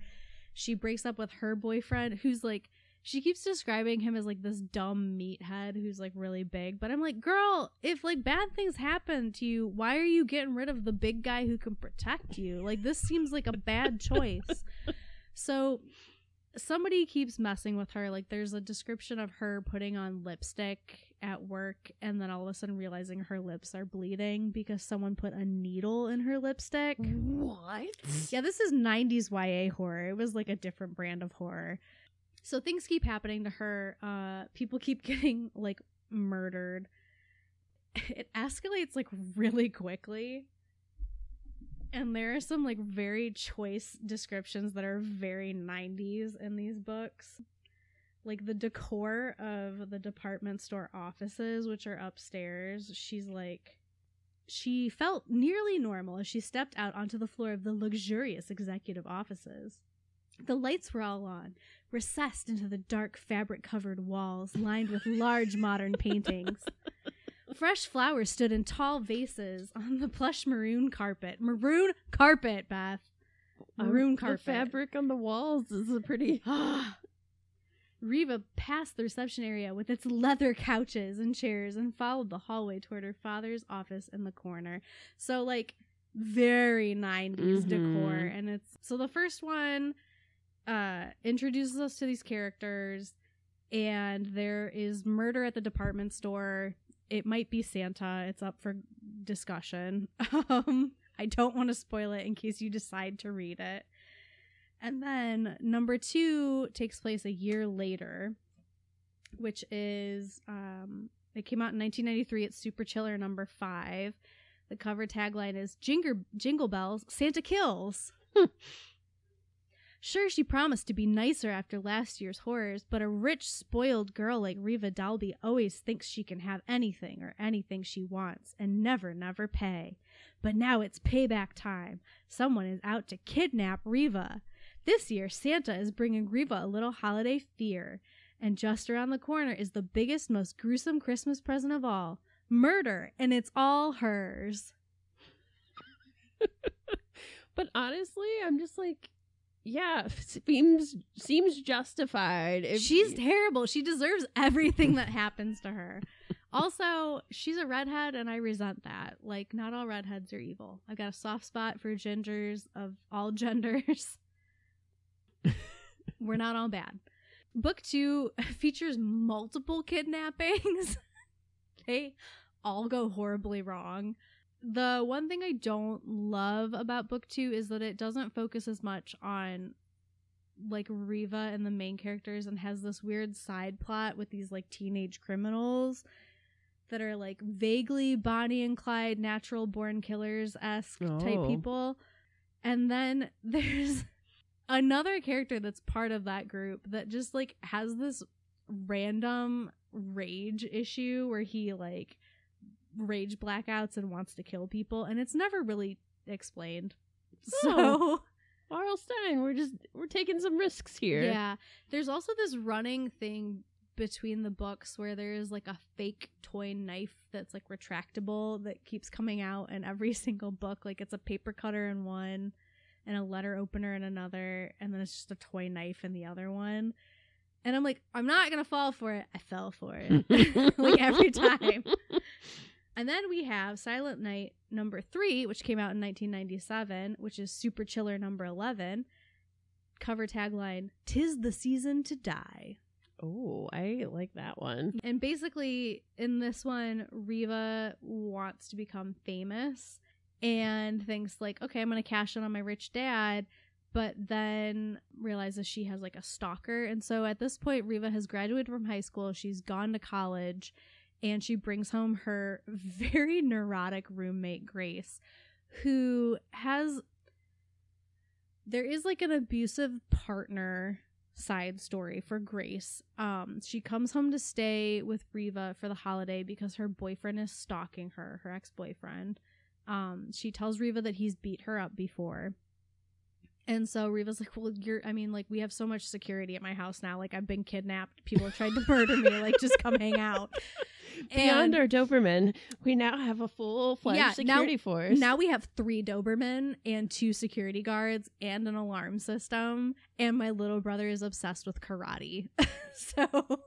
She breaks up with her boyfriend, who's like she keeps describing him as like this dumb meathead who's like really big. But I'm like, girl, if like bad things happen to you, why are you getting rid of the big guy who can protect you? Like this seems like a bad choice. So somebody keeps messing with her. Like there's a description of her putting on lipstick at work and then all of a sudden realizing her lips are bleeding because someone put a needle in her lipstick. What? Yeah, this is 90s YA horror. It was like a different brand of horror. So things keep happening to her. Uh people keep getting like murdered. It escalates like really quickly. And there are some like very choice descriptions that are very 90s in these books. Like the decor of the department store offices, which are upstairs. She's like she felt nearly normal as she stepped out onto the floor of the luxurious executive offices. The lights were all on, recessed into the dark fabric covered walls lined with large modern paintings. Fresh flowers stood in tall vases on the plush maroon carpet. Maroon carpet, Beth. Maroon carpet. The fabric on the walls is a pretty. Reva passed the reception area with its leather couches and chairs and followed the hallway toward her father's office in the corner. So, like, very 90s Mhm. decor. And it's so the first one uh introduces us to these characters, and there is murder at the department store. It might be Santa, it's up for discussion. Um, I don't want to spoil it in case you decide to read it. And then number two takes place a year later, which is um, it came out in 1993. It's Super Chiller number five. The cover tagline is "Jingle Jingle Bells, Santa Kills." Sure, she promised to be nicer after last year's horrors, but a rich, spoiled girl like Reva Dalby always thinks she can have anything or anything she wants and never, never pay. But now it's payback time. Someone is out to kidnap Reva. This year, Santa is bringing Reva a little holiday fear. And just around the corner is the biggest, most gruesome Christmas present of all murder, and it's all hers. But honestly, I'm just like, yeah, seems seems justified. If she's terrible. She deserves everything that happens to her. Also, she's a redhead, and I resent that. Like, not all redheads are evil. I've got a soft spot for gingers of all genders. We're not all bad. Book two features multiple kidnappings. they all go horribly wrong. The one thing I don't love about book two is that it doesn't focus as much on like Reva and the main characters and has this weird side plot with these like teenage criminals that are like vaguely Bonnie and Clyde natural born killers esque type Oh. people. And then there's another character that's part of that group that just like has this random rage issue where he like rage blackouts and wants to kill people and it's never really explained. Oh, so Oh. R.L. Stine, we're just we're taking some risks here. yeah. There's also this running thing between the books where there's like a fake toy knife that's like retractable that keeps coming out in every single book. Like it's a paper cutter in one and a letter opener in another, and then it's just a toy knife in the other one. And I'm like, I'm not gonna fall for it. I fell for it. like every time. And then we have Silent Night number three, which came out in 1997, which is Super Chiller number 11. Cover tagline Tis the season to die. Oh, I like that one. And basically, in this one, Reva wants to become famous and thinks, like, okay, I'm going to cash in on my rich dad, but then realizes she has like a stalker. And so at this point, Reva has graduated from high school, she's gone to college, and she brings home her very neurotic roommate, Grace, who has. There is like an abusive partner side story for Grace. Um, she comes home to stay with Reva for the holiday because her boyfriend is stalking her, her ex boyfriend. Um, she tells Reva that he's beat her up before. And so Reva's like, Well, you're, I mean, like, we have so much security at my house now. Like, I've been kidnapped. People have tried to murder me. Like, just come hang out. Beyond And- our Doberman, we now have a full fledged Yeah, now- security force. Now we have three Dobermen and two security guards and an alarm system. And my little brother is obsessed with karate. so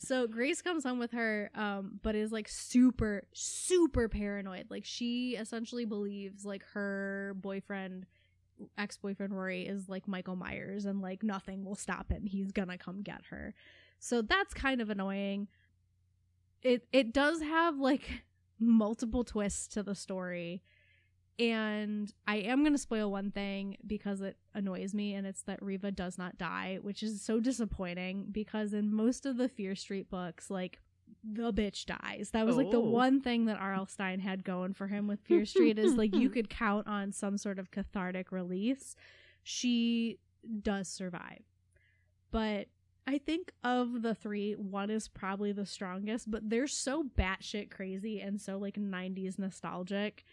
so Grace comes home with her, um, but is like super, super paranoid. Like she essentially believes like her boyfriend ex-boyfriend Rory is like Michael Myers and like nothing will stop him. He's gonna come get her. So that's kind of annoying. It it does have like multiple twists to the story. And I am going to spoil one thing because it annoys me, and it's that Reva does not die, which is so disappointing because in most of the Fear Street books, like, the bitch dies. That was like the Oh. one thing that R.L. Stine had going for him with Fear Street is like you could count on some sort of cathartic release. She does survive. But I think of the three, one is probably the strongest, but they're so batshit crazy and so like 90s nostalgic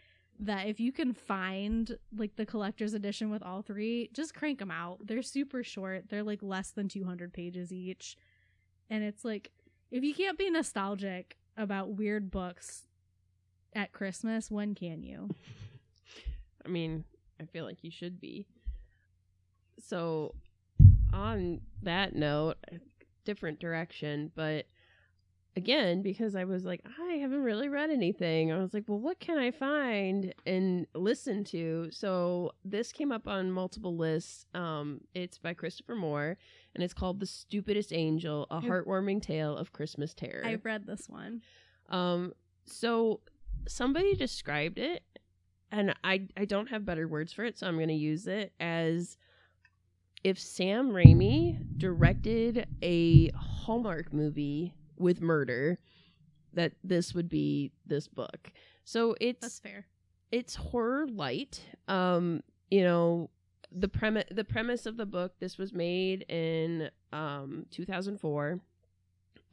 that if you can find like the collector's edition with all three, just crank them out. They're super short. They're like less than 200 pages each. And it's like, if you can't be nostalgic about weird books at Christmas, when can you? I mean, I feel like you should be. So, on that note, different direction, but again, because I was like, I haven't really read anything, I was like, well, what can I find and listen to? So, this came up on multiple lists. Um, it's by Christopher Moore, and it's called The Stupidest Angel A Heartwarming Tale of Christmas Terror. I've read this one. Um, so somebody described it, and I I don't have better words for it, so I'm going to use it as if Sam Raimi directed a Hallmark movie with murder, that this would be this book. So it's That's fair. it's horror light. Um, you know, the premise the premise of the book. This was made in um 2004.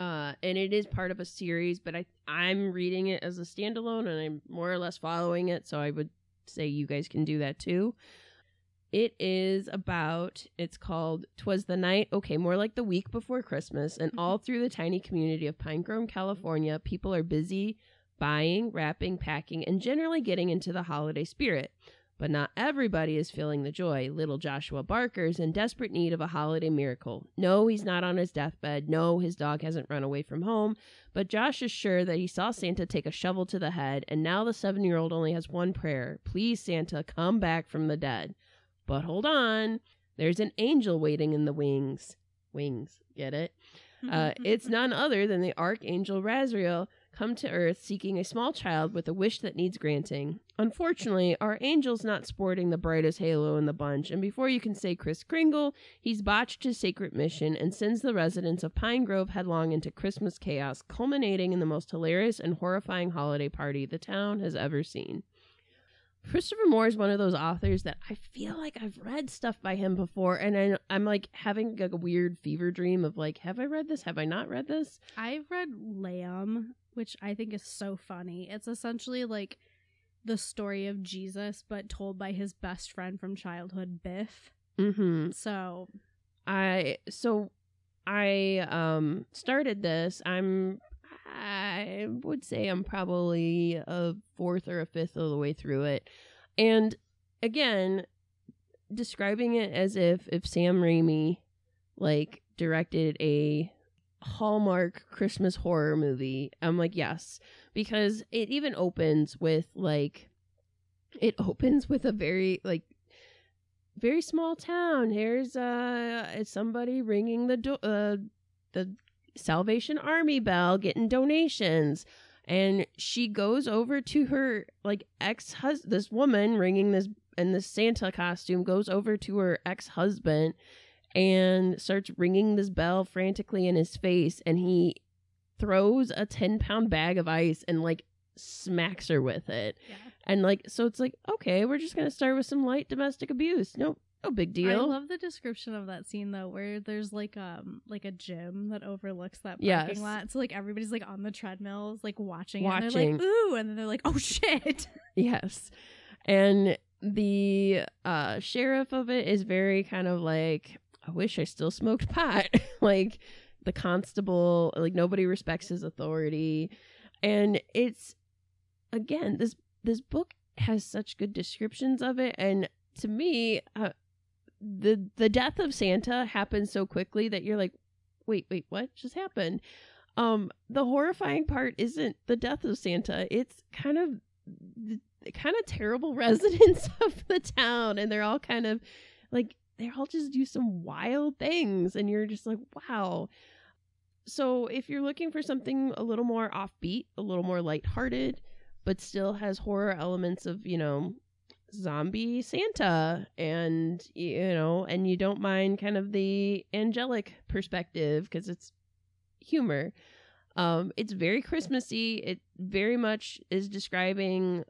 Uh, and it is part of a series, but I I'm reading it as a standalone, and I'm more or less following it. So I would say you guys can do that too. It is about. It's called "Twas the Night." Okay, more like the week before Christmas, and all mm-hmm. through the tiny community of Pine Cove, California, people are busy buying, wrapping, packing, and generally getting into the holiday spirit. But not everybody is feeling the joy. Little Joshua Barker is in desperate need of a holiday miracle. No, he's not on his deathbed. No, his dog hasn't run away from home. But Josh is sure that he saw Santa take a shovel to the head, and now the seven year old only has one prayer Please, Santa, come back from the dead. But hold on, there's an angel waiting in the wings. Wings, get it? Mm-hmm, uh, mm-hmm, it's mm-hmm. none other than the Archangel Raziel come to Earth seeking a small child with a wish that needs granting. Unfortunately, our angel's not sporting the brightest halo in the bunch, and before you can say Kris Kringle, he's botched his sacred mission and sends the residents of Pine Cove headlong into Christmas chaos, culminating in the most hilarious and horrifying holiday party the town has ever seen. Christopher Moore is one of those authors that I feel like I've read stuff by him before, and I, I'm like having like a weird fever dream of like, have I read this? Have I not read this? I've read Lamb, which I think is so funny. It's essentially like the story of Jesus, but told by his best friend from childhood, Biff. Mm-hmm. So I so I um started this. I'm I would say I'm probably a fourth or a fifth of the way through it. And again, describing it as if if Sam Raimi like directed a Hallmark Christmas horror movie, I'm like, yes, because it even opens with like it opens with a very like very small town. Here's uh somebody ringing the door uh the Salvation Army bell, getting donations. And she goes over to her like ex husband, this woman ringing this in this Santa costume goes over to her ex husband and starts ringing this bell frantically in his face. And he throws a 10 pound bag of ice and like smacks her with it. yeah. And like, so it's like, okay, we're just going to start with some light domestic abuse. No, no big deal. I love the description of that scene though, where there's like um like a gym that overlooks that parking Yes. lot. So like everybody's like on the treadmills, like watching, it, and they're Watching. like ooh, and then they're like oh shit. Yes. And the uh sheriff of it is very kind of like I wish I still smoked pot. like the constable, like nobody respects his authority. And it's again, this this book has such good descriptions of it and to me uh, the the death of Santa happens so quickly that you're like wait, wait, what just happened? Um the horrifying part isn't the death of Santa. It's kind of the, kind of terrible residents of the town and they're all kind of like they all just do some wild things and you're just like wow so if you're looking for something a little more offbeat a little more lighthearted but still has horror elements of you know zombie santa and you know and you don't mind kind of the angelic perspective because it's humor um, it's very Christmassy. It very much is describing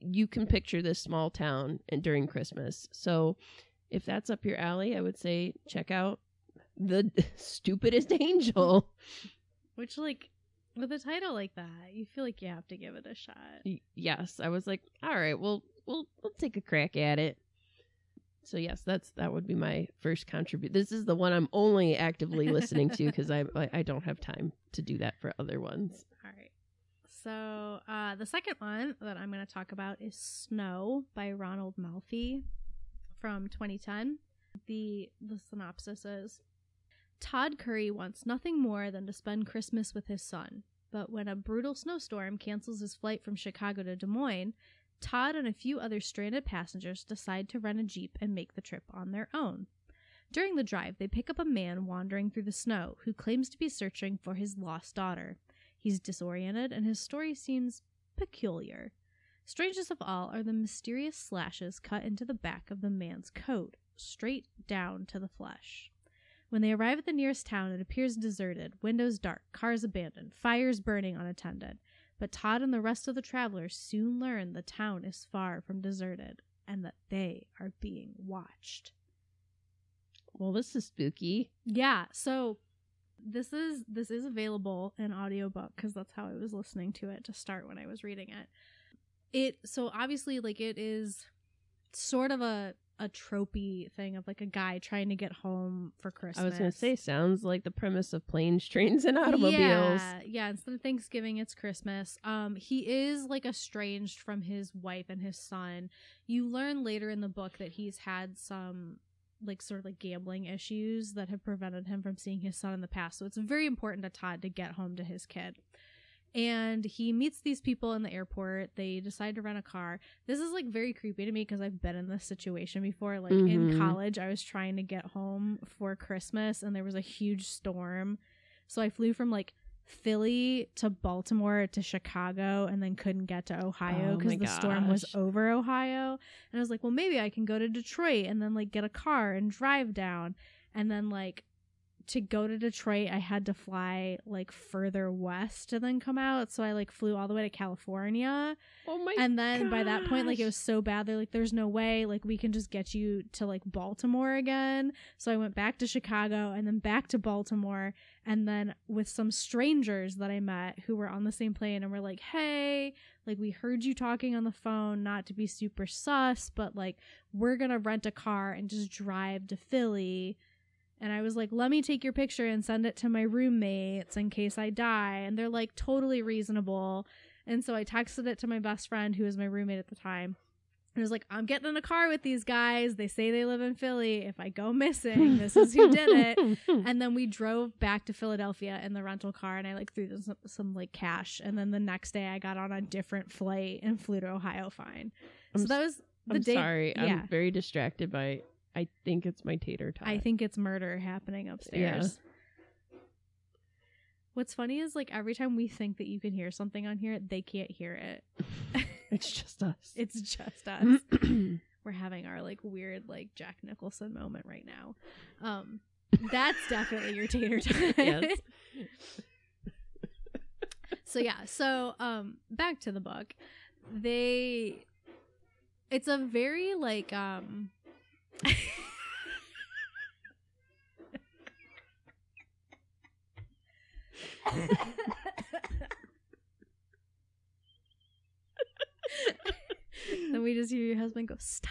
you can picture this small town and during Christmas. So if that's up your alley, I would say check out the stupidest angel. Which like with a title like that, you feel like you have to give it a shot. Yes, I was like, all right, well, we'll we'll take a crack at it. So yes, that's that would be my first contribute. This is the one I'm only actively listening to because I I don't have time to do that for other ones. All right. So uh, the second one that I'm going to talk about is Snow by Ronald Malfi from 2010. The the synopsis is Todd Curry wants nothing more than to spend Christmas with his son. But when a brutal snowstorm cancels his flight from Chicago to Des Moines, Todd and a few other stranded passengers decide to rent a Jeep and make the trip on their own. During the drive, they pick up a man wandering through the snow who claims to be searching for his lost daughter. He's disoriented and his story seems peculiar. Strangest of all are the mysterious slashes cut into the back of the man's coat, straight down to the flesh. When they arrive at the nearest town, it appears deserted, windows dark, cars abandoned, fires burning unattended. But Todd and the rest of the travelers soon learn the town is far from deserted and that they are being watched. Well, this is spooky. Yeah, so this is this is available in audiobook because that's how I was listening to it to start when I was reading it. It so obviously like it is sort of a a tropey thing of like a guy trying to get home for Christmas. I was gonna say sounds like the premise of planes, trains, and automobiles. Yeah, yeah. Instead of Thanksgiving, it's Christmas. Um, he is like estranged from his wife and his son. You learn later in the book that he's had some like sort of like gambling issues that have prevented him from seeing his son in the past. So it's very important to Todd to get home to his kid. And he meets these people in the airport. They decide to rent a car. This is like very creepy to me because I've been in this situation before. Like in Mhm. college, I was trying to get home for Christmas and there was a huge storm. So I flew from like Philly to Baltimore to Chicago and then couldn't get to Ohio Oh because my the storm was over Ohio. And I was like, well, maybe I can go to Detroit and then like get a car and drive down. And then like to go to Detroit, I had to fly like further west and then come out. So I like flew all the way to California. Oh my And then by that point, like it was so bad, they're like, there's no way, like we can just get you to like Baltimore again. So I went back to Chicago and then back to Baltimore. And then with some strangers that I met who were on the same plane and were like, hey, like we heard you talking on the phone, not to be super sus, but like we're going to rent a car and just drive to Philly. And I was like, let me take your picture and send it to my roommates in case I die. And they're like totally reasonable. And so I texted it to my best friend, who was my roommate at the time. And I was like, I'm getting in a car with these guys. They say they live in Philly. If I go missing, this is who did it. And then we drove back to Philadelphia in the rental car, and I like threw them some, some like cash. And then the next day, I got on a different flight and flew to Ohio fine. I'm so that was the I'm day. sorry. yeah. I'm very distracted by. I think it's my tater tot. I think it's murder happening upstairs. Yeah. What's funny is like every time we think that you can hear something on here, they can't hear it. it's just us. It's just us. We're having our like weird like Jack Nicholson moment right now. Um that's definitely your tater tot. Yes. so yeah, so um back to the book. They it's a very like um then we just hear your husband go stop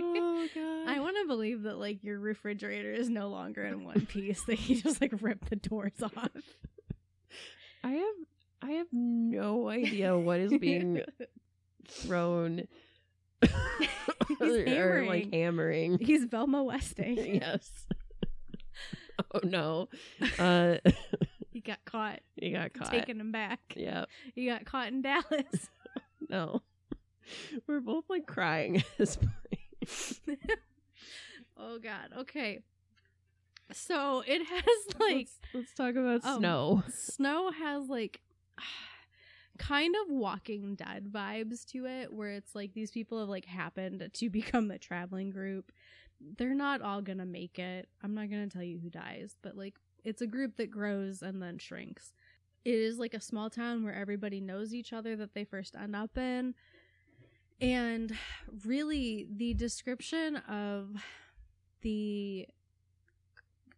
oh god. I want to believe that like your refrigerator is no longer in one piece that he just like ripped the doors off. I have I have no idea what is being thrown or like hammering. He's Velma Westing. yes. Oh no. Uh He got caught, he got caught. taking him back. Yep. He got caught in Dallas. No. We're both like crying at this point. oh God. Okay. So it has like let's, let's talk about um, snow. snow has like kind of walking dead vibes to it where it's like these people have like happened to become the traveling group. They're not all gonna make it. I'm not gonna tell you who dies but like it's a group that grows and then shrinks. It is like a small town where everybody knows each other that they first end up in. And really the description of the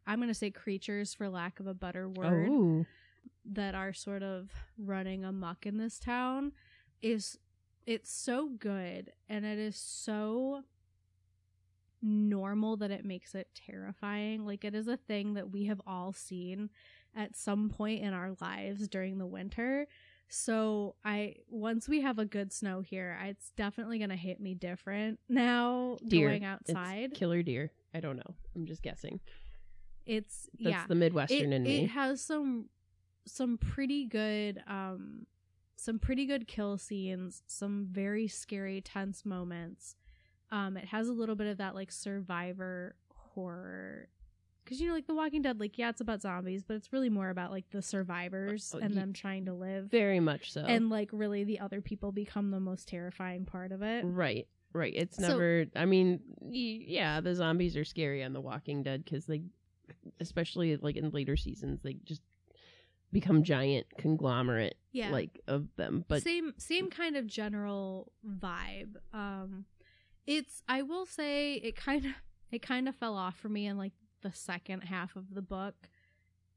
i'm gonna say creatures for lack of a better word Oh. That are sort of running amok in this town is it's so good and it is so normal that it makes it terrifying like it is a thing that we have all seen at some point in our lives during the winter so i once we have a good snow here it's definitely going to hit me different now Deer. going It's outside killer deer. I don't know. I'm just guessing. it's That's yeah the Midwestern it, in me. it has some some pretty good um some pretty good kill scenes some very scary tense moments um it has a little bit of that like survivor horror because you know like the walking dead like yeah it's about zombies but it's really more about like the survivors Oh, and them trying to live Very much so. and like really the other people become the most terrifying part of it right. Right. It's So- never I mean, yeah, the zombies are scary on The Walking Dead cuz they especially like in later seasons they just become giant conglomerate yeah. like of them. But same same kind of general vibe. Um it's i will say it kind of it kind of fell off for me in like the second half of the book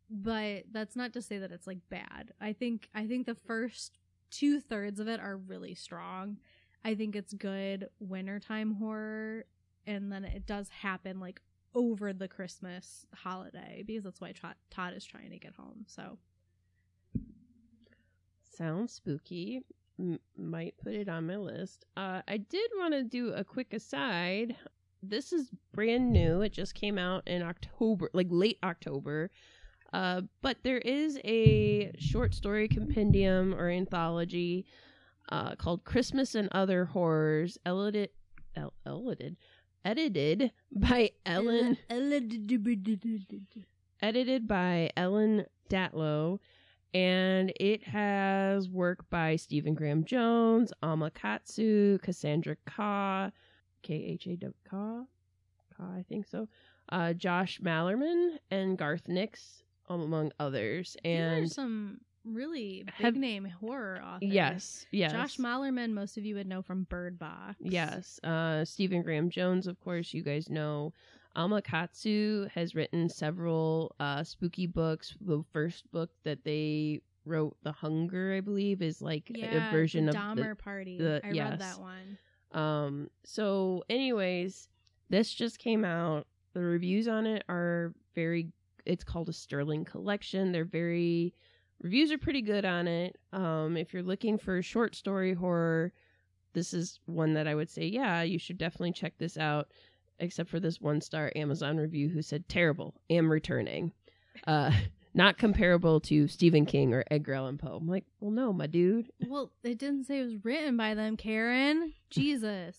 but that's not to say that it's like bad. I think i think the first two thirds of it are really strong. I think it's good wintertime horror and then it does happen like over the christmas holiday because that's why Todd, Todd is trying to get home so sounds spooky. M- might put it on my list. Uh, I did want to do a quick aside. This is brand new. It just came out in October, like late October. Uh, but there is a short story compendium or anthology uh, called Christmas and Other Horrors, edited, el- edited, edited by Ellen edited by Ellen Datlow, and it has work by Stephen Graham Jones, Alma Katsu, Cassandra Khaw, K H A W Ka, Ka, I think so, uh, Josh Malerman, and Garth Nix, among others. And some really big Have- name horror authors. yes, yes, Josh Malerman, most of you would know from Bird Box. Yes. Uh, Stephen Graham Jones, of course, you guys know. Alma Katsu has written several uh, spooky books. The first book that they wrote, The Hunger, I believe, is like Yeah, a version of the of Donner Party. the- I yes. read that one. Um, so, anyways, this just came out. The reviews on it are very. It's called a Sterling Collection. They're very. Reviews are pretty good on it. Um, if you're looking for short story horror, this is one that I would say, yeah, you should definitely check this out. Except for this one star Amazon review who said, terrible, am returning. Uh, not comparable to Stephen King or Edgar Allan Poe. I'm like, well, no, my dude. Well, it didn't say it was written by them, Karen. Jesus.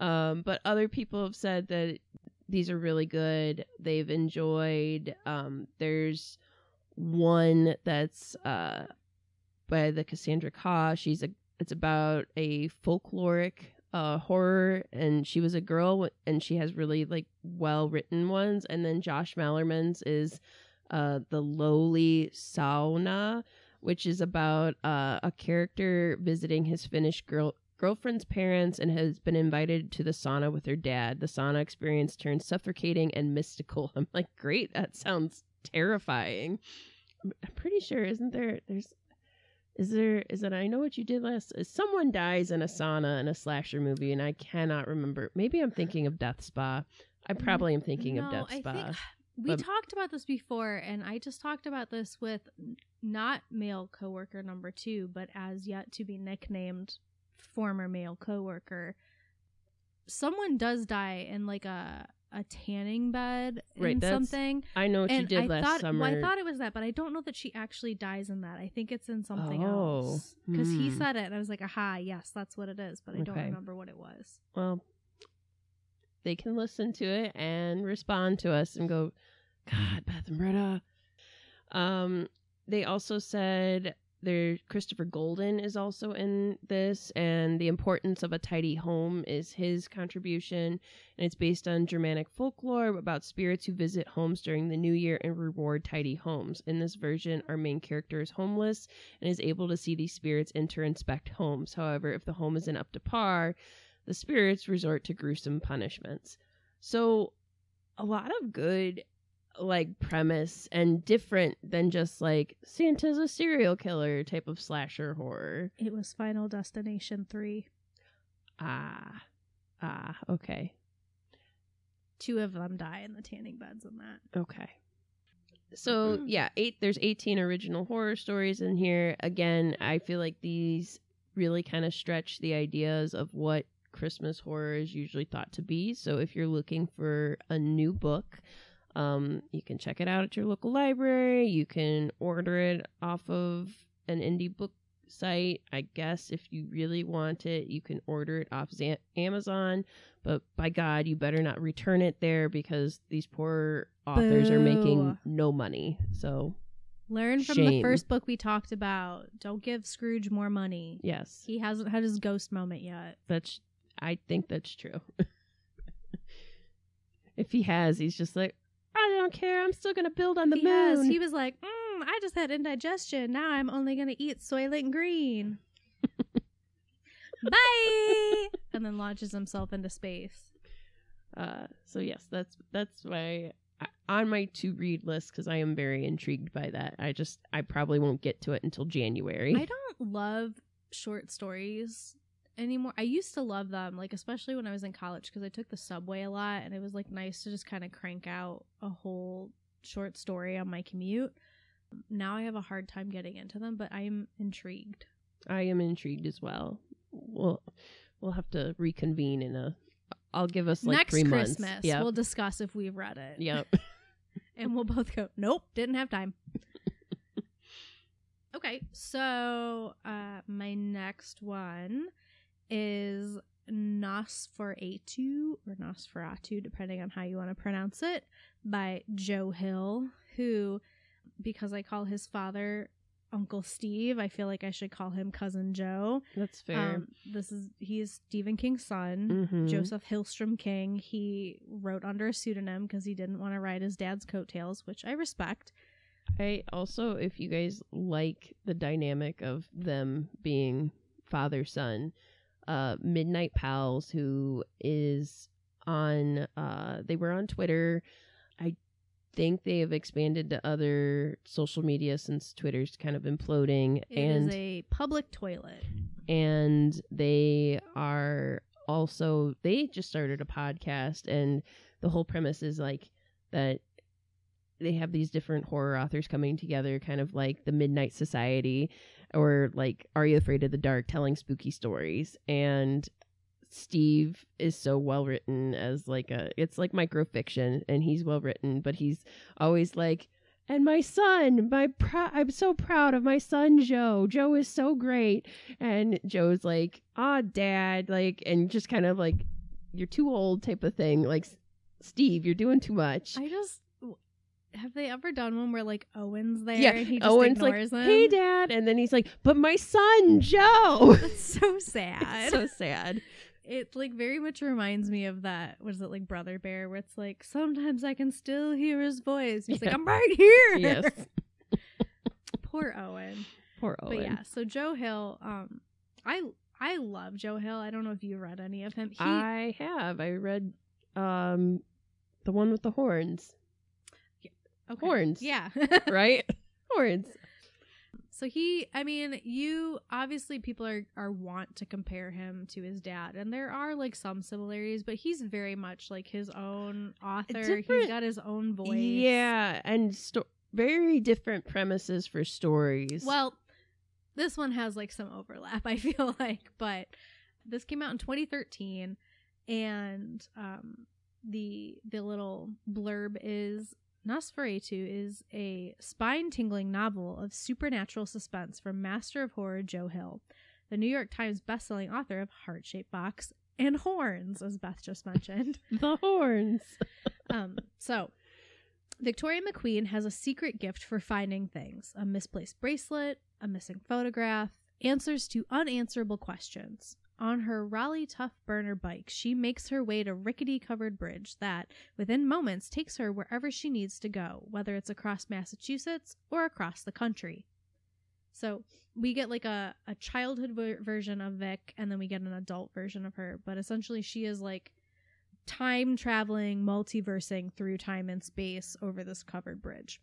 Um, but other people have said that these are really good. They've enjoyed. Um, there's one that's uh, by the Cassandra Khaw. She's a. It's about a folkloric uh, horror, and she was a girl, and she has really like well written ones. And then Josh Malerman's is uh, the lowly sauna, which is about uh, a character visiting his Finnish girl girlfriend's parents and has been invited to the sauna with her dad. The sauna experience turns suffocating and mystical. I'm like, great, that sounds terrifying. I'm I'm pretty sure, isn't there? There's, is there? Is it? I know what you did last. Uh, someone dies in a sauna in a slasher movie, and I cannot remember. Maybe I'm thinking of Death Spa. I mm, probably am thinking of No, Death I Spa. think- We But- talked about this before, and I just talked about this with not male coworker number two, but as yet to be nicknamed former male coworker. Someone does die in like a a tanning bed Right, in something. I know what you and did I last thought, summer. Well, I thought it was that, but I don't know that she actually dies in that. I think it's in something Oh, else. Because he hmm. said it, and I was like, aha, yes, that's what it is, but I don't remember what it was. well, they can listen to it and respond to us and go, God, Beth and Britta. Um, they also said there Christopher Golden is also in this, and the importance of a tidy home is his contribution, and it's based on Germanic folklore about spirits who visit homes during the new year and reward tidy homes. In this version, our main character is homeless and is able to see these spirits enter inspect homes. However, if the home isn't up to par, the spirits resort to gruesome punishments. So, a lot of good like premise and different than just like Santa's a serial killer type of slasher horror. It was Final Destination 3. Ah. Ah, okay. Two of them die in the tanning beds in that. Okay. So yeah, eight. There's 18 original horror stories in here. Again, I feel like these really kind of stretch the ideas of what Christmas horror is usually thought to be. So if you're looking for a new book, um, you can check it out at your local library. You can order it off of an indie book site. I guess if you really want it, you can order it off Za- Amazon. But by God, you better not return it there because these poor authors are making no money. So, Learn from the first book we talked about. Don't give Scrooge more money. yes, He hasn't had his ghost moment yet. that's, I think that's true. if he has, he's just like, don't care. I'm still to build on the he has. moon. He was like, mm, I just had indigestion. Now I'm only to eat Soylent Green. Bye! and then launches himself into space. Uh, so yes, that's that's why I, on my to read list because I am very intrigued by that. I just I probably won't get to it until January. I don't love short stories anymore. I used to love them, like especially when I was in college because I took the subway a lot and it was like nice to just kind of crank out a whole short story on my commute. Now I have a hard time getting into them, but I'm intrigued. I am intrigued as well. We'll we'll have to reconvene in a. I'll give us like Next three Christmas, months. Yeah. we'll discuss if we've read it. Yep. And we'll both go, nope, didn't have time. okay, so uh, my next one is Nosferatu or Nosferatu, depending on how you want to pronounce it, by Joe Hill, who, because I call his father Uncle Steve, I feel like I should call him Cousin Joe. That's fair. Um, this is he is Stephen King's son, Mhm. Joseph Hillstrom King. He wrote under a pseudonym because he didn't want to ride his dad's coattails, which I respect. I also, if you guys like the dynamic of them being father son, uh, Midnight Pals, who is on, uh, they were on Twitter. I think they have expanded to other social media since Twitter's kind of imploding, It is and a public toilet. and they are also they just started a podcast and the whole premise is like that they have these different horror authors coming together kind of like the midnight society or like are you afraid of the dark telling spooky stories. And steve is so well written as like a it's like microfiction and he's well written but he's always like and my son my i'm so proud of my son joe. Joe is so great. And joe's like ah dad like and just kind of like you're too old type of thing. Like steve you're doing too much. I just have they ever done one where like Owen's there yeah and he just owen's like him? hey dad and then he's like but my son joe That's so sad. so sad it like very much reminds me of that. What is it like Brother Bear, where it's like sometimes I can still hear his voice. He's like I'm right here. yes Poor Owen. poor owen But yeah, so Joe Hill, um, I I love Joe Hill. I don't know if you read any of him. He, i have i read um the one with the horns okay. horns. Yeah. right horns so he, I mean, you obviously people are are want to compare him to his dad, and there are like some similarities, but he's very much like his own author. He's different- got his own voice. yeah and sto- very different premises for stories Well, this one has like some overlap, I feel like, but this came out in 2013 and um the the little blurb is Nosferatu is a spine-tingling novel of supernatural suspense from master of horror Joe Hill, the New York Times bestselling author of Heart-Shaped Box and Horns, as Beth just mentioned. the horns Um, so Victoria McQueen has a secret gift for finding things a misplaced bracelet, a missing photograph, answers to unanswerable questions. On her Raleigh Tuff Burner bike, she makes her way to rickety covered bridge that, within moments, takes her wherever she needs to go, whether it's across Massachusetts or across the country. So we get like a, a childhood ver- version of Vic, and then we get an adult version of her. But essentially, she is like time traveling, multiversing through time and space over this covered bridge.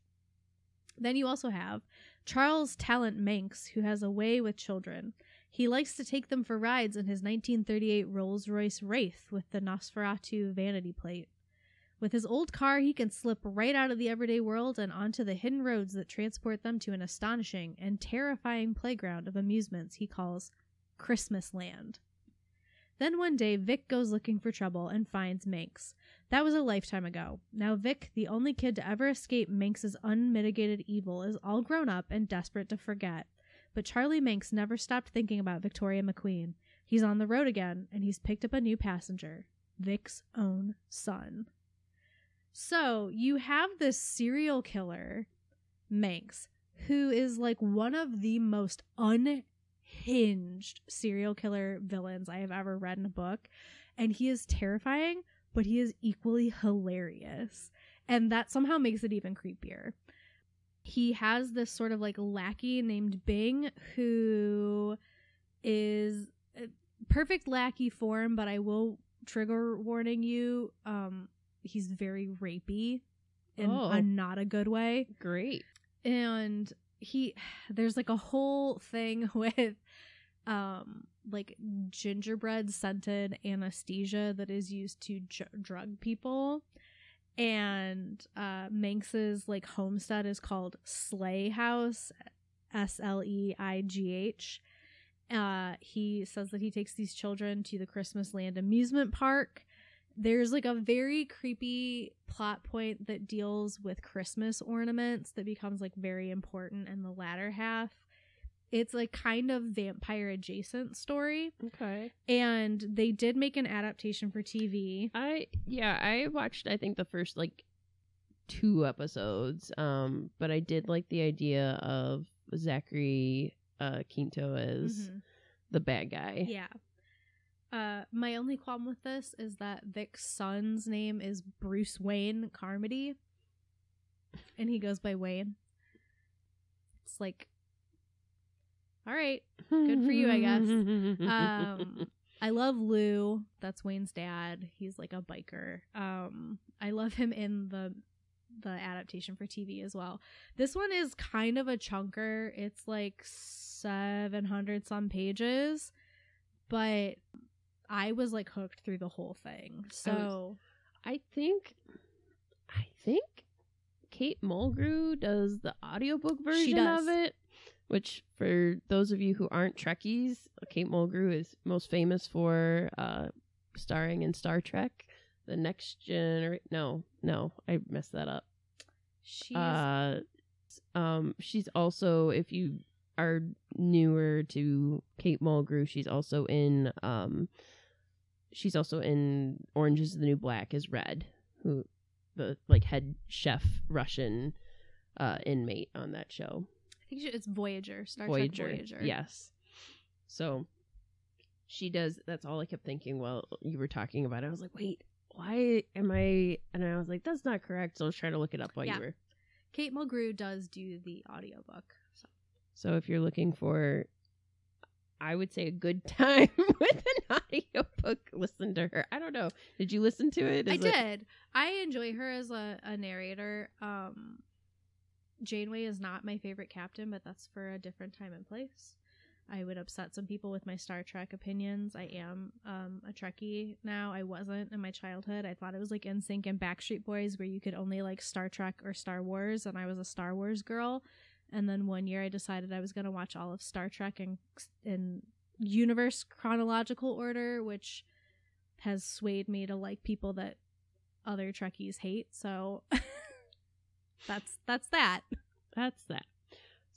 Then you also have Charles Talent Manx, who has a way with children. He likes to take them for rides in his 1938 Rolls Royce Wraith with the Nosferatu vanity plate. With his old car, he can slip right out of the everyday world and onto the hidden roads that transport them to an astonishing and terrifying playground of amusements he calls Christmas Land. Then one day, Vic goes looking for trouble and finds Manx. That was a lifetime ago. Now, Vic, the only kid to ever escape Manx's unmitigated evil, is all grown up and desperate to forget. But Charlie Manx never stopped thinking about Victoria McQueen. He's on the road again, and he's picked up a new passenger Vic's own son. So, you have this serial killer, Manx, who is like one of the most unhinged serial killer villains I have ever read in a book. And he is terrifying, but he is equally hilarious. And that somehow makes it even creepier. He has this sort of like lackey named Bing who is perfect lackey form, but I will trigger warning you. Um, he's very rapey in Oh. a not a good way great and he there's like a whole thing with um like gingerbread scented anesthesia that is used to ju- drug people and uh manx's like homestead is called sleigh house s-l-e-i-g-h uh he says that he takes these children to the christmas land amusement park there's like a very creepy plot point that deals with Christmas ornaments that becomes like very important in the latter half. It's like kind of vampire adjacent story. Okay. And they did make an adaptation for TV. I yeah, I watched I think the first like two episodes. Um, but I did like the idea of Zachary uh Quinto as Mhm. the bad guy. Yeah. Uh, my only qualm with this is that Vic's son's name is Bruce Wayne Carmody, and he goes by Wayne. It's like, all right, Good for you, I guess. um i love lou. That's wayne's dad. He's like a biker. Um i love him in the the adaptation for tv as well. This one is kind of a chunker. It's like 700 some pages but i was like hooked through the whole thing. So I think I think Kate Mulgrew does the audiobook version of it. Which for those of you who aren't Trekkies, Kate Mulgrew is most famous for uh starring in Star Trek, The Next Generation. No, no, I messed that up. she's Uh um she's also if you are newer to Kate Mulgrew, she's also in um she's also in Orange is the New Black as Red, who the like head chef Russian uh inmate on that show. I think she, it's voyager star Voyager. trek voyager Yes. So she does that's all I kept thinking while you were talking about it. I was like, wait, why am I and I was like, that's not correct. So I was trying to look it up while Yeah. you were kate mulgrew does do the audiobook so So if you're looking for, I would say a good time with an audiobook, listen to her. I don't know. Did you listen to it? I Is it- did. I enjoy her as a, a narrator. Um, Janeway is not my favorite captain, but that's for a different time and place. I would upset some people with my Star Trek opinions. I am um, a Trekkie now. I wasn't in my childhood. I thought it was like NSYNC and Backstreet Boys, where you could only like Star Trek or Star Wars, and I was a Star Wars girl. And then one year, I decided I was going to watch all of Star Trek in in universe chronological order, which has swayed me to like people that other Trekkies hate. So that's that's that. That's that.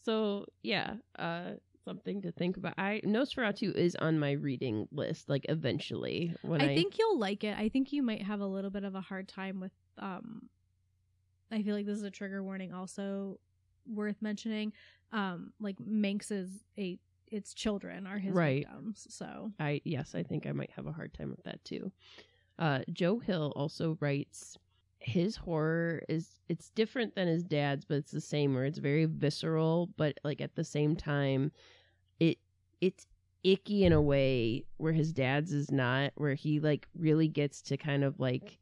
So yeah, uh, something to think about. I Nosferatu is on my reading list. Like eventually, when I, I think you'll like it. I think you might have a little bit of a hard time with um I feel like this is a trigger warning also worth mentioning. Um like Manx is a its children are his Right. victims. So I yes, I think I might have a hard time with that too. Uh, Joe Hill also writes his horror is it's different than his dad's, but it's the same. Where it's very visceral, but like at the same time, it it's icky in a way where his dad's is not. Where he like really gets to kind of like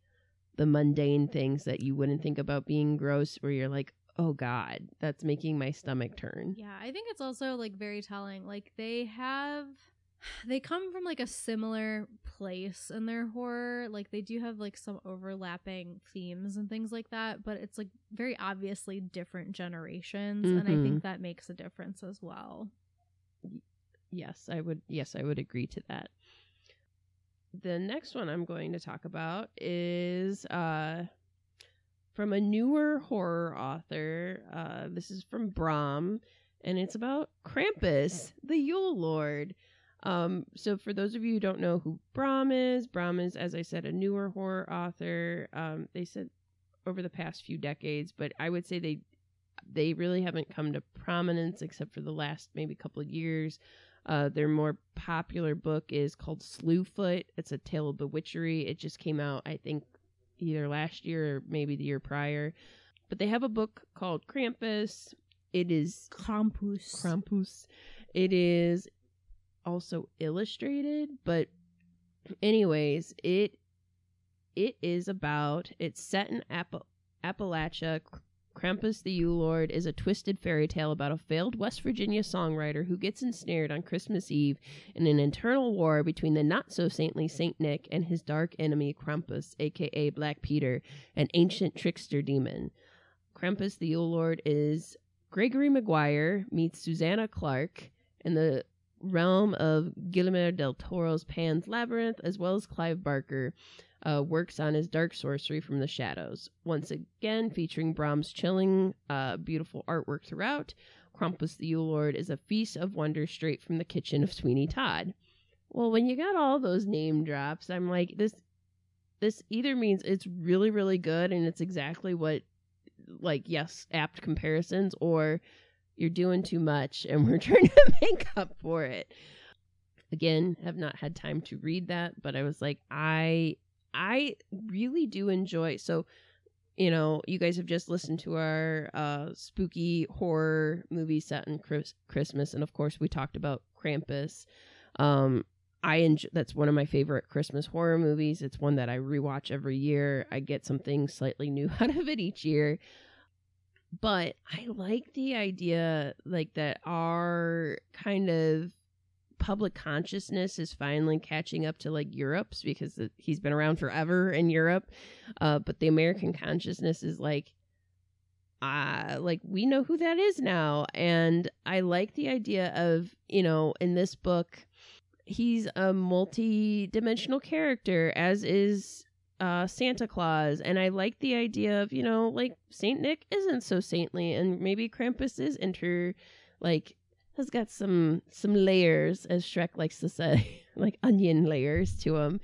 the mundane things that you wouldn't think about being gross. Where you're like, oh god, that's making my stomach turn. Yeah, I think it's also like very telling. Like they have they come from like a similar place in their horror. Like they do have like some overlapping themes and things like that, but it's like very obviously different generations and I Mhm. think that makes a difference as well. Yes, I would. Yes, I would agree to that. The next one I'm going to talk about is uh, from a newer horror author. Uh, this is from Brom, and it's about Krampus, the Yule Lord. Um, so, for those of you who don't know who Brom is, Brom is, as I said, a newer horror author. Um, they said over the past few decades, but I would say they they really haven't come to prominence except for the last maybe couple of years. Uh, their more popular book is called Slewfoot. It's a tale of bewitchery. It just came out, I think, either last year or maybe the year prior. But they have a book called Krampus. It is Krampus. Krampus. It is also illustrated, but anyways, it it is about it's set in App- Appalachia. Krampus the Yule Lord is a twisted fairy tale about a failed West Virginia songwriter who gets ensnared on Christmas Eve in an internal war between the not so saintly Saint Nick and his dark enemy Krampus, aka Black Peter, an ancient trickster demon. Krampus the Yule Lord is Gregory Maguire meets Susanna Clarke in the realm of Guillermo del Toro's Pan's Labyrinth, as well as Clive Barker uh, works on his dark sorcery from the shadows. Once again, featuring Brom's chilling, uh, beautiful artwork throughout. Krampus the Yule Lord is a feast of wonder straight from the kitchen of Sweeney Todd. Well, when you got all those name drops, I'm like, this this either means it's really, really good and it's exactly what like, yes, apt comparisons, or you're doing too much and we're trying to make up for it. Again, have not had time to read that, but I was like, I I really do enjoy so you know, you guys have just listened to our uh, spooky horror movie set in Chris- Christmas, and of course, we talked about Krampus. Um, I enjoy, that's one of my favorite Christmas horror movies. It's one that I rewatch every year. I get something slightly new out of it each year. But I like the idea like that our kind of public consciousness is finally catching up to like Europe's because he's been around forever in Europe. Uh, but the American consciousness is like, uh, like we know who that is now. And I like the idea of, you know, in this book, he's a multi-dimensional character as is uh Santa Claus and I like the idea of you know like Saint Nick isn't so saintly and maybe Krampus is inter like has got some some layers as Shrek likes to say like onion layers to him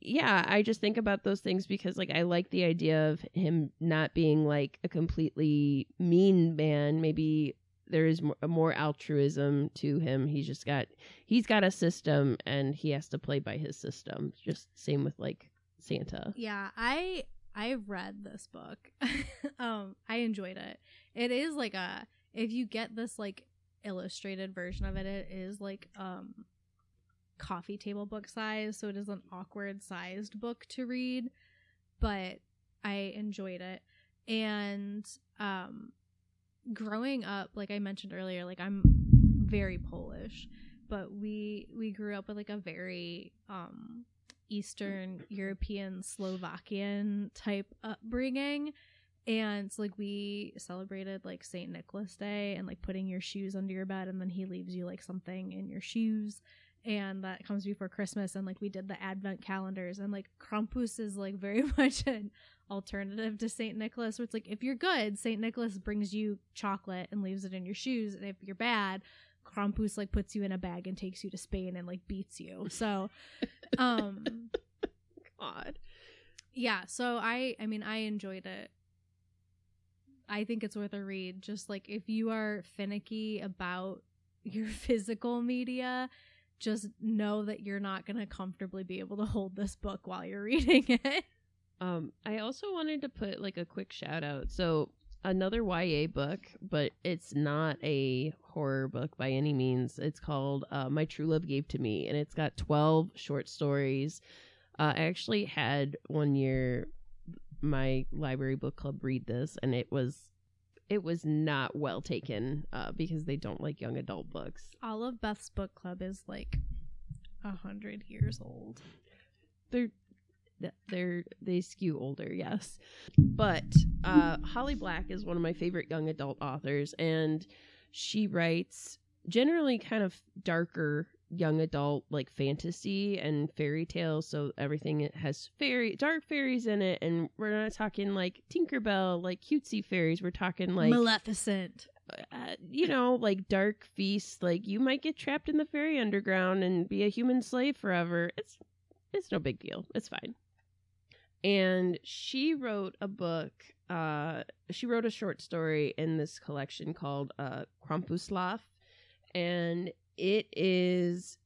yeah I just think about those things because like I like the idea of him not being like a completely mean man maybe there is more, more altruism to him. He's just got he's got a system and he has to play by his system. Just same with like Santa. Yeah, I I read this book. um I enjoyed it. It is like a if you get this like illustrated version of it, it is like um coffee table book size, so it is an awkward sized book to read, but I enjoyed it. And um growing up, like I mentioned earlier, like I'm very Polish, but we we grew up with like a very um Eastern European Slovakian type upbringing. And like we celebrated like Saint Nicholas Day and like putting your shoes under your bed and then he leaves you like something in your shoes and that comes before Christmas and like we did the advent calendars and like Krampus is like very much an alternative to Saint Nicholas where it's like if you're good, Saint Nicholas brings you chocolate and leaves it in your shoes and if you're bad, Krampus like puts you in a bag and takes you to Spain and like beats you. So um. Yeah, so I I mean I enjoyed it. I think it's worth a read just like if you are finicky about your physical media just know that you're not going to comfortably be able to hold this book while you're reading it. Um, I also wanted to put like a quick shout out. So another YA book, but it's not a horror book by any means. It's called uh, My True Love Gave to Me, and it's got twelve short stories. Uh, I actually had one year my library book club read this, and it was it was not well taken uh, because they don't like young adult books. All of Beth's book club is like a hundred years old. They're they're they skew older, yes. But uh, Holly Black is one of my favorite young adult authors, and she writes generally kind of darker young adult like fantasy and fairy tales so everything has fairy dark fairies in it and we're not talking like tinkerbell like cutesy fairies we're talking like Maleficent. uh, you know like dark feasts like you might get trapped in the fairy underground and be a human slave forever. It's it's no big deal. It's fine. And she wrote a book uh she wrote a short story in this collection called uh Krampuslauf and it is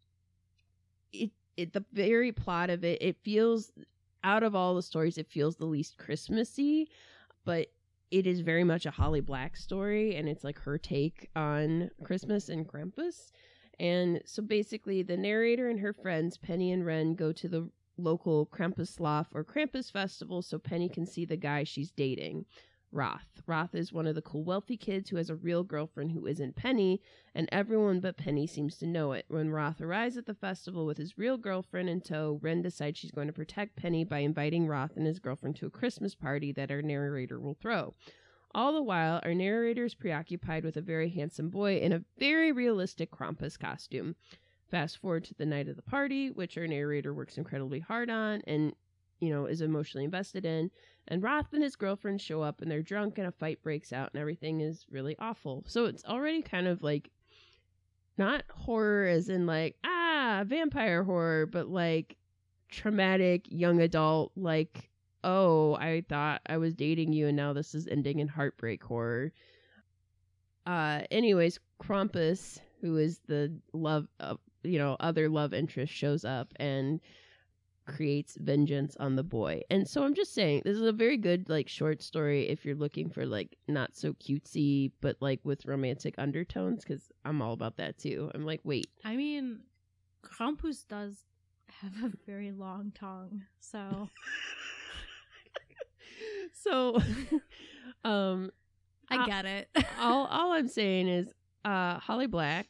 it it the very plot of it it feels out of all the stories it feels the least christmassy but it is very much a holly black story and it's like her take on christmas and krampus. And so basically the narrator and her friends penny and ren go to the local krampuslauf or krampus festival so penny can see the guy she's dating Roth. Roth is one of the cool wealthy kids who has a real girlfriend who isn't Penny, and everyone but Penny seems to know it. When Roth arrives at the festival with his real girlfriend in tow, Ren decides she's going to protect Penny by inviting Roth and his girlfriend to a Christmas party that our narrator will throw. All the while, our narrator is preoccupied with a very handsome boy in a very realistic Krampus costume. Fast forward to the night of the party, which our narrator works incredibly hard on, and you know, is emotionally invested in. And Roth and his girlfriend show up and they're drunk and a fight breaks out and everything is really awful. So it's already kind of like not horror as in like, ah, vampire horror, but like traumatic young adult, like, oh, I thought I was dating you and now this is ending in heartbreak horror. Uh, anyways, Krampus, who is the love, uh, you know, other love interest, shows up and creates vengeance on the boy. And so I'm just saying, this is a very good like short story if you're looking for like not so cutesy, but like with romantic undertones, because I'm all about that too. I'm like, wait, I mean, Krampus does have a very long tongue, so so, um, I get it. all all I'm saying is, uh, Holly Black.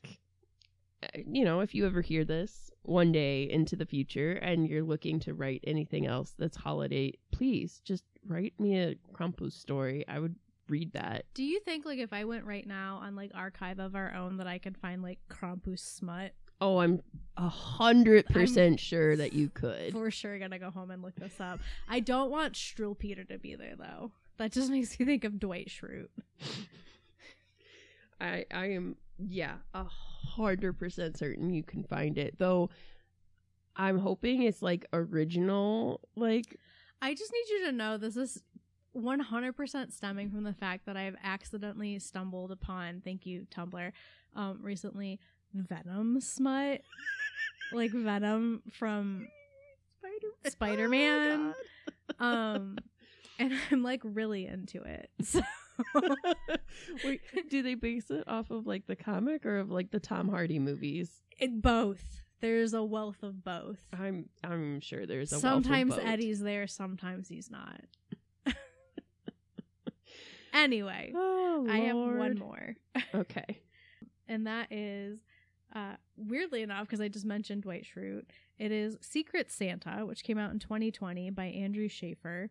Uh, You know, if you ever hear this one day into the future and you're looking to write anything else that's holiday, please just write me a Krampus story. I would read that. Do you think like if I went right now on like archive of our own that I could find like Krampus smut? Oh, I'm a hundred percent sure that you could. For sure gonna go home and look this up. I don't want Struwelpeter to be there though. That just makes me think of Dwight Schrute. I I am yeah a hundred percent certain you can find it though. I'm hoping it's like original, like I just need you to know this is 100% stemming from the fact that I've accidentally stumbled upon, thank you, Tumblr, um, recently, Venom smut. like Venom from Spider Man. um, and I'm like really into it. So. Wait, do they base it off of like the comic or of like the Tom Hardy movies? it both. There's a wealth of both. I'm I'm sure there's a sometimes wealth of both. Sometimes Eddie's there, sometimes he's not. anyway, Oh, I have one more. Okay. and that is uh, weirdly enough because I just mentioned Dwight Schrute. It is Secret Santa, which came out in 2020 by Andrew Shaffer.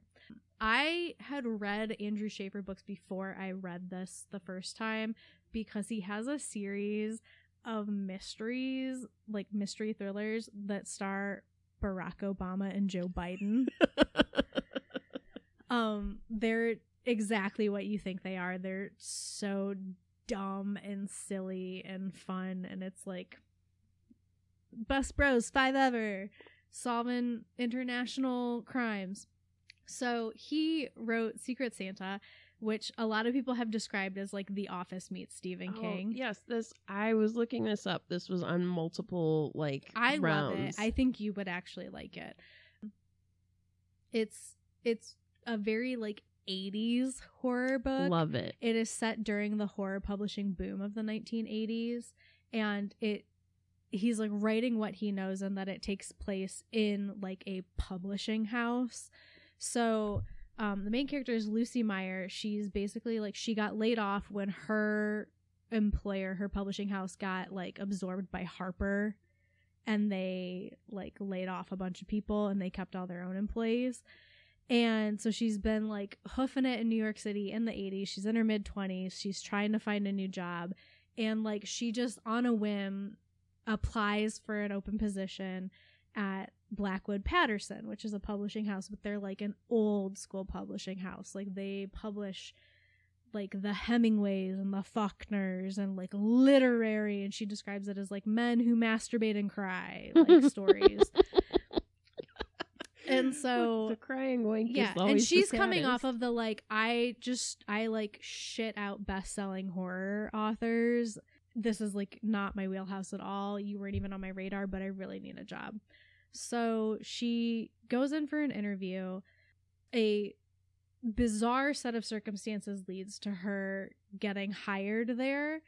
I had read Andrew Shaffer books before I read this the first time because he has a series of mysteries, like mystery thrillers that star Barack Obama and Joe Biden. um, they're exactly what you think they are. They're so dumb and silly and fun and it's like best bros five ever solving international crimes so he wrote secret santa which a lot of people have described as like the office meets stephen Oh, king yes, this I was looking this up. This was on multiple like i love it i think you would actually like it it's it's a very like 80s horror book love it. It is set during the horror publishing boom of the 1980s and it he's like writing what he knows and that it takes place in like a publishing house. So um the main character is Lussi Meyer. She's basically like she got laid off when her employer, her publishing house got like absorbed by Harper and they like laid off a bunch of people and they kept all their own employees. And so she's been like hoofing it in New York City in the 80s. She's in her mid 20s. She's trying to find a new job. And like she just on a whim applies for an open position at Blackwood Patterson, which is a publishing house, but they're like an old school publishing house. Like they publish like the Hemingways and the Faulkners and like literary and she describes it as like men who masturbate and cry like stories. And so the crying wink. yeah, and she's coming off of the like I just I like shit out best-selling horror authors. This is like not my wheelhouse at all. You weren't even on my radar, but I really need a job. So she goes in for an interview. A bizarre set of circumstances leads to her getting hired there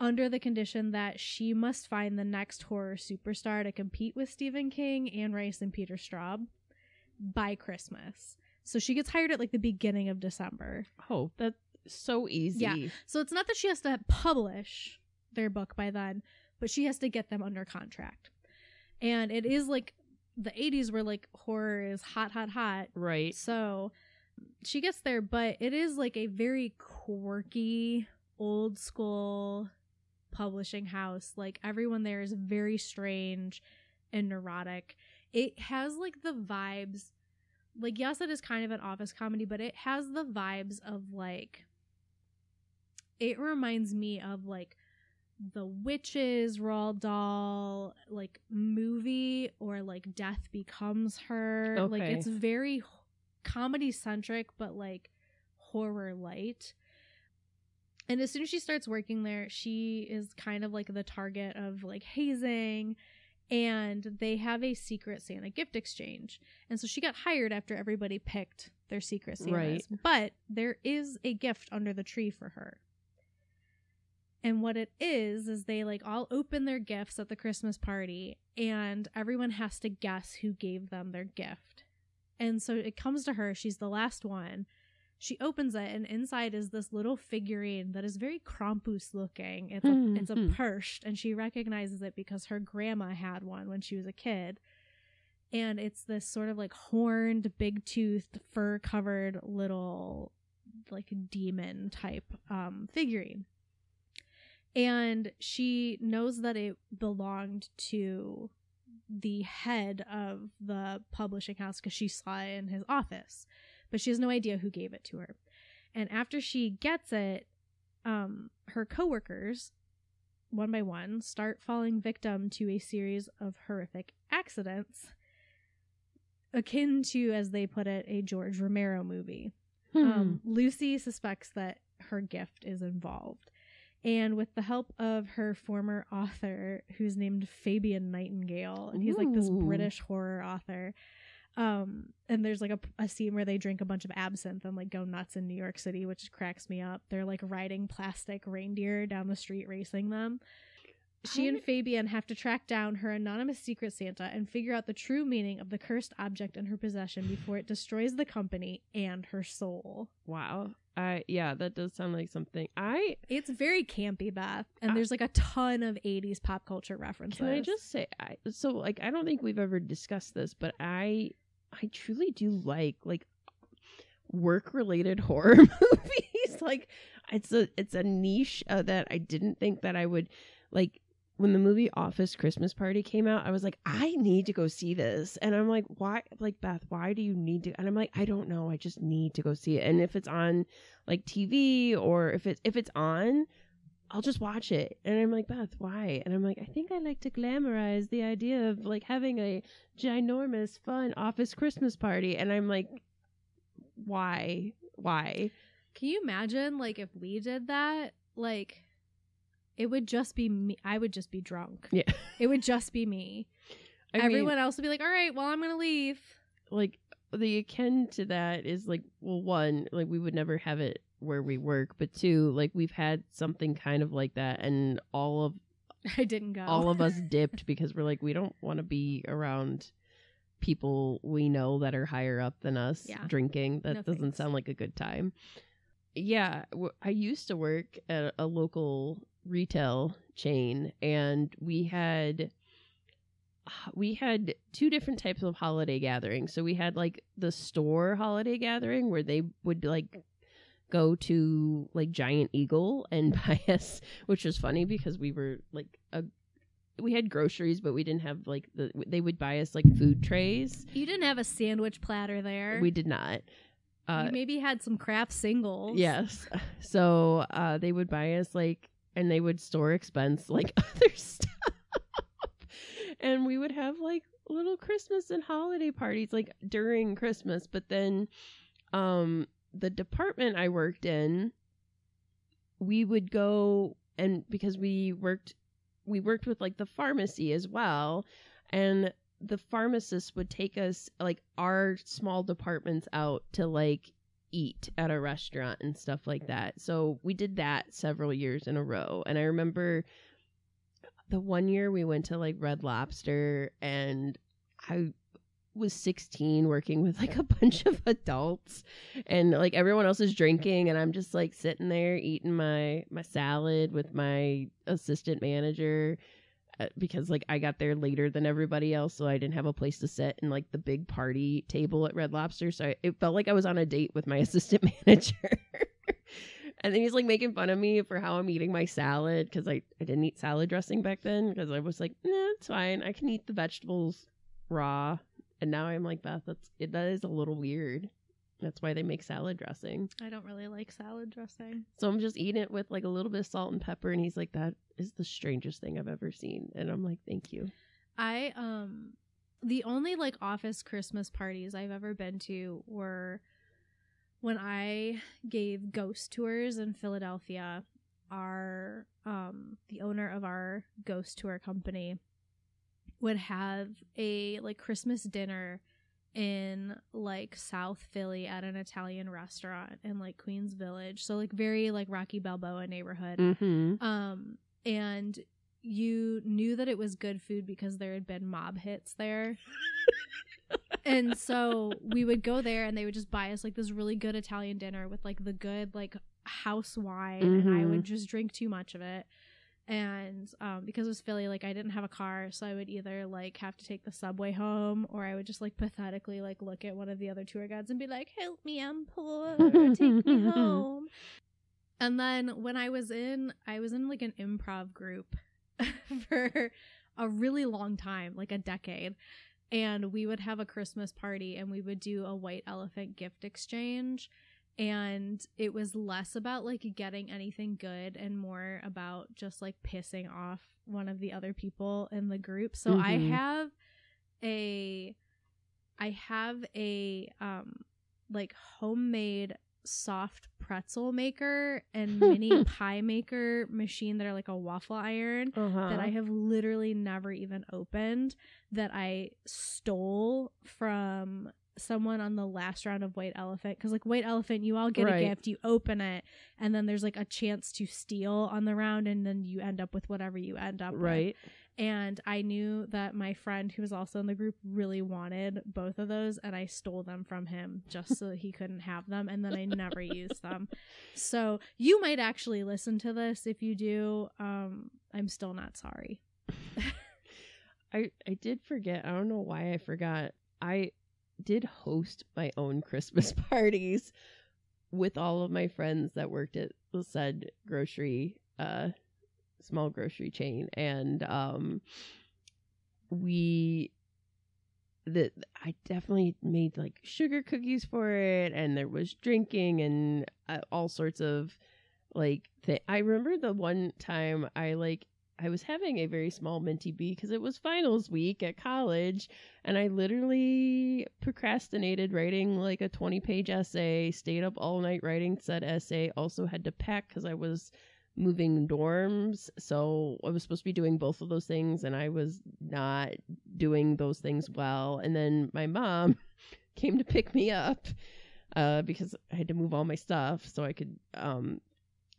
under the condition that she must find the next horror superstar to compete with Stephen King, Anne Rice, and Peter Straub by Christmas. So she gets hired at like the beginning of December. Oh, that's so easy. Yeah. So it's not that she has to publish their book by then, but she has to get them under contract. And it is like the 80s where like horror is hot, hot, hot. Right. So she gets there, but it is like a very quirky, old school publishing house. Like everyone there is very strange and neurotic. It has like the vibes like yes it is kind of an office comedy but it has the vibes of like it reminds me of like the witches Roald Dahl like movie or like Death Becomes Her. Like it's very comedy centric but like horror light. And as soon as she starts working there, she is kind of like the target of like hazing and they have a secret Santa gift exchange. And so she got hired after everybody picked their secret Santas. Right. But there is a gift under the tree for her. And what it is is they like all open their gifts at the Christmas party and everyone has to guess who gave them their gift. And so it comes to her, she's the last one. She opens it and inside is this little figurine that is very Krampus looking. It's a Hmm, it's a hmm. Perst and she recognizes it because her grandma had one when she was a kid. And it's this sort of like horned, big toothed, fur covered little like demon type um figurine and she knows that it belonged to the head of the publishing house because she saw it in his office but she has no idea who gave it to her and after she gets it um her coworkers one by one start falling victim to a series of horrific accidents akin to as they put it a george romero movie Hmm. um, Lucy suspects that her gift is involved. And with the help of her former author, who's named Fabian Nightingale, and he's like this British horror author. Um, and there's like a, a scene where they drink a bunch of absinthe and like go nuts in New York City, which cracks me up. They're like riding plastic reindeer down the street, racing them. She and Fabian have to track down her anonymous secret Santa and figure out the true meaning of the cursed object in her possession before it destroys the company and her soul. wow. I yeah, that does sound like something. I It's very campy, Beth, and Ah. there's like a ton of 80s pop culture references. can I just say I so like I don't think we've ever discussed this, but I I truly do like like work related horror movies. like it's a it's a niche uh, that I didn't think that I would like when the movie Office Christmas Party came out, I was like, I need to go see this. And I'm like, why like Beth, why do you need to and I'm like, I don't know, I just need to go see it. And if it's on like TV or if it's if it's on, I'll just watch it. And I'm like, Beth, why? And I'm like, I think I like to glamorize the idea of like having a ginormous, fun office Christmas party. And I'm like, why? Why? Can you imagine like if we did that? Like it would just be me. I would just be drunk. Yeah. It would just be me. I mean, Everyone else would be like, "All right, well, I'm going to leave." like the akin to that is like well one like we would never have it where we work but two like we've had something kind of like that and all of I didn't go. all of us dipped because we're like we don't want to be around people we know that are higher up than us Yeah. drinking that No doesn't thanks. sound like a good time yeah w- i used to work at a local retail chain and we had we had two different types of holiday gatherings so we had like the store holiday gathering where they would like go to like giant eagle and buy us which was funny because we were like a we had groceries but we didn't have like the they would buy us like food trays you didn't have a sandwich platter there. we did not uh you maybe had some Kraft singles. yes so uh they would buy us like and they would store expense like other stuff. And we would have like little christmas and holiday parties like during christmas but then um the department i worked in we would go and because we worked we worked with like the pharmacy as well and the pharmacist would take us like our small departments out to like eat at a restaurant and stuff like that. So we did that several years in a row. And I remember the one year we went to like Red Lobster and I was 16 working with like a bunch of adults and like everyone else is drinking and I'm just like sitting there eating my my salad with my assistant manager Uh, because like I got there later than everybody else, so I didn't have a place to sit in like the big party table at Red Lobster. So I, it felt like I was on a date with my assistant manager. and then he's like making fun of me for how I'm eating my salad because I, I didn't eat salad dressing back then because I was like, nah, it's fine. I can eat the vegetables raw And now I'm like, Beth, that's it, that is a little weird. That's why they make salad dressing. I don't really like salad dressing. So I'm just eating it with like a little bit of salt and pepper, and he's like, "That is the strangest thing I've ever seen." And I'm like, "Thank you." I um the only like office Christmas parties I've ever been to were when I gave ghost tours in Philadelphia. Our um the owner of our ghost tour company would have a like Christmas dinner in like South Philly at an Italian restaurant in like Queens Village. So like very like Rocky Balboa neighborhood. Mm-hmm. Um, and you knew that it was good food because there had been mob hits there. and so we would go there and they would just buy us like this really good Italian dinner with like the good like house wine and I Mhm. would just drink too much of it. And um, because it was Philly, like I didn't have a car, so I would either like have to take the subway home, or I would just like pathetically like look at one of the other tour guides and be like, "Help me, I'm poor, take me home." And then when I was in, I was in like an improv group for a really long time, like a decade. And we would have a Christmas party and we would do a white elephant gift exchange. And it was less about like getting anything good and more about just like pissing off one of the other people in the group. So I Mhm. have a I have a um like homemade soft pretzel maker and mini pie maker machine that are like a waffle iron Uh-huh. that I have literally never even opened that I stole from someone on the last round of White Elephant cuz like White Elephant you all get Right. a gift you open it and then there's like a chance to steal on the round and then you end up with whatever you end up with right. and I knew that my friend who was also in the group really wanted both of those and I stole them from him just so he couldn't have them and then I never used them. So you might actually listen to this if you do. Um I'm still not sorry. I I did forget. I don't know why I forgot. I did host my own Christmas parties with all of my friends that worked at the said grocery uh small grocery chain. And um we the I definitely made like sugar cookies for it and there was drinking and uh, all sorts of like th- I remember the one time I like I was having a very small minty bee because it was finals week at college, and I literally procrastinated writing like a 20 page essay, stayed up all night writing said essay, also had to pack because I was moving dorms. So I was supposed to be doing both of those things, and I was not doing those things well. And then my mom came to pick me up uh, because I had to move all my stuff so I could. Um,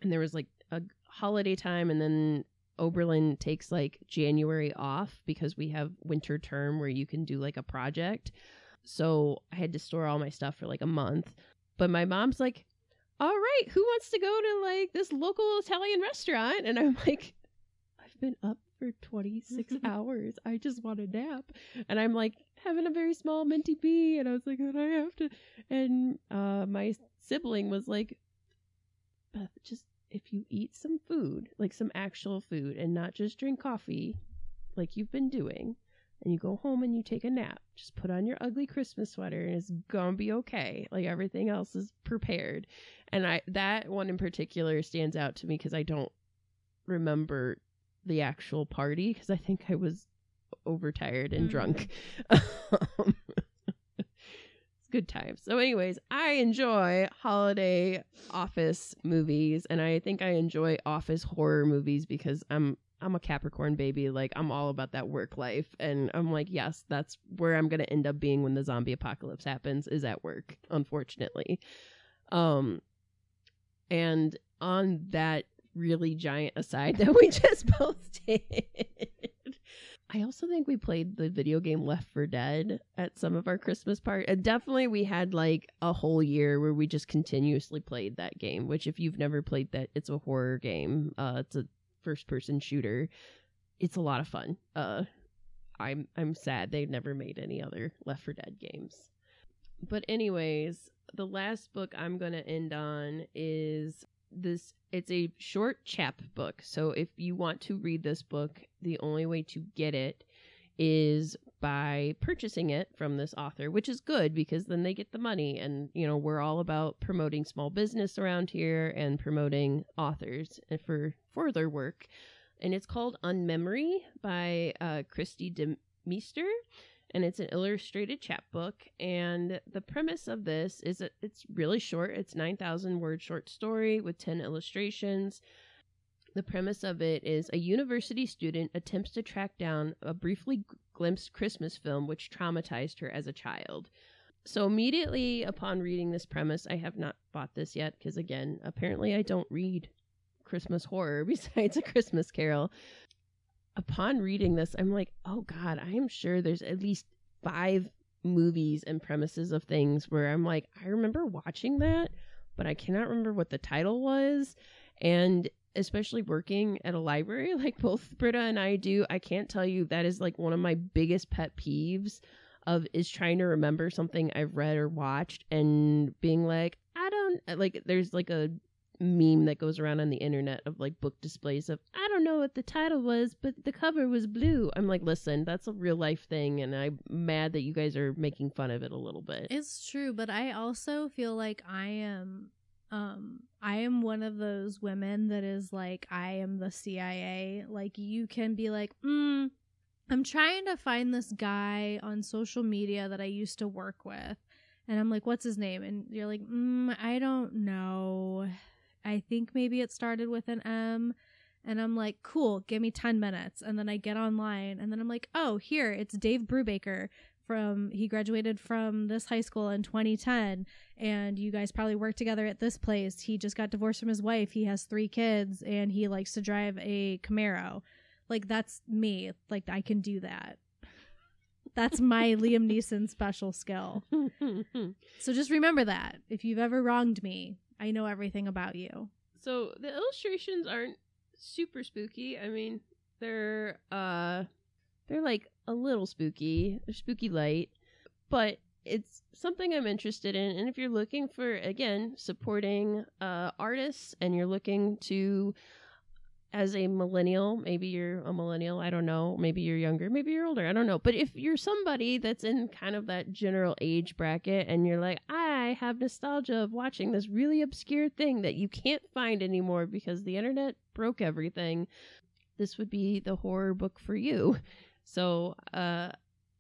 and there was like a holiday time, and then Oberlin takes like January off because we have winter term where you can do like a project. So I had to store all my stuff for like a month. But my mom's like, all right, who wants to go to like this local Italian restaurant? And I'm like, I've been up for 26 hours. I just want a nap. And I'm like having a very small minty bee. And I was like, and I have to. And uh, my sibling was like, Beth, just if you eat some food, like some actual food, and not just drink coffee like you've been doing, and you go home and you take a nap, just put on your ugly Christmas sweater and it's gonna be okay. Like everything else is prepared. And I that one in particular stands out to me because I don't remember the actual party because I think I was overtired and Mm. drunk. Um, good times. So, anyways, I enjoy holiday office movies, and I think I enjoy office horror movies because I'm I'm a Capricorn baby. Like I'm all about that work life, and I'm like, yes, that's where I'm gonna end up being when the zombie apocalypse happens. Is at work, unfortunately. Um, and on that really giant aside that we just both did. I also think we played the video game Left for Dead at some of our Christmas parties. And definitely we had like a whole year where we just continuously played that game, which if you've never played that, it's a horror game. Uh it's a first person shooter. It's a lot of fun. Uh I'm I'm sad they never made any other Left for Dead games. But anyways, the last book I'm going to end on is this it's a short chap book. So if you want to read this book, the only way to get it is by purchasing it from this author, which is good because then they get the money. And, you know, we're all about promoting small business around here and promoting authors for, for their work. And it's called Unmemory by uh, Kristi DeMeester. And it's an illustrated chapbook. And the premise of this is that it's really short. It's 9,000 word short story with 10 illustrations. The premise of it is a university student attempts to track down a briefly glimpsed Christmas film which traumatized her as a child. So, immediately upon reading this premise, I have not bought this yet because, again, apparently I don't read Christmas horror besides A Christmas Carol. Upon reading this, I'm like, oh God, I am sure there's at least five movies and premises of things where I'm like, I remember watching that, but I cannot remember what the title was. And especially working at a library like both Britta and I do, I can't tell you that is like one of my biggest pet peeves of is trying to remember something I've read or watched and being like, I don't like there's like a meme that goes around on the internet of like book displays of I don't know what the title was, but the cover was blue. I'm like, listen, that's a real life thing, and I'm mad that you guys are making fun of it a little bit. It's true, but I also feel like I am um I am one of those women that is like I am the CIA. Like you can be like, mm, I'm trying to find this guy on social media that I used to work with. And I'm like, what's his name? And you're like, mm, I don't know. I think maybe it started with an M. And I'm like, cool, give me 10 minutes. And then I get online and then I'm like, oh, here, it's Dave Brubaker from he graduated from this high school in 2010 and you guys probably worked together at this place. He just got divorced from his wife. He has three kids and he likes to drive a camaro. Like that's me. Like i can do that. That's my liam neeson special skill. So just remember that. If you've ever wronged me i know everything about you. So the illustrations aren't super spooky. I mean they're uh they're like a little spooky, they're spooky light, but it's something I'm interested in. And if you're looking for, again, supporting uh, artists and you're looking to, as a millennial, maybe you're a millennial, I don't know, maybe you're younger, maybe you're older, I don't know. But if you're somebody that's in kind of that general age bracket and you're like, I have nostalgia of watching this really obscure thing that you can't find anymore because the internet broke everything, this would be the horror book for you. So uh,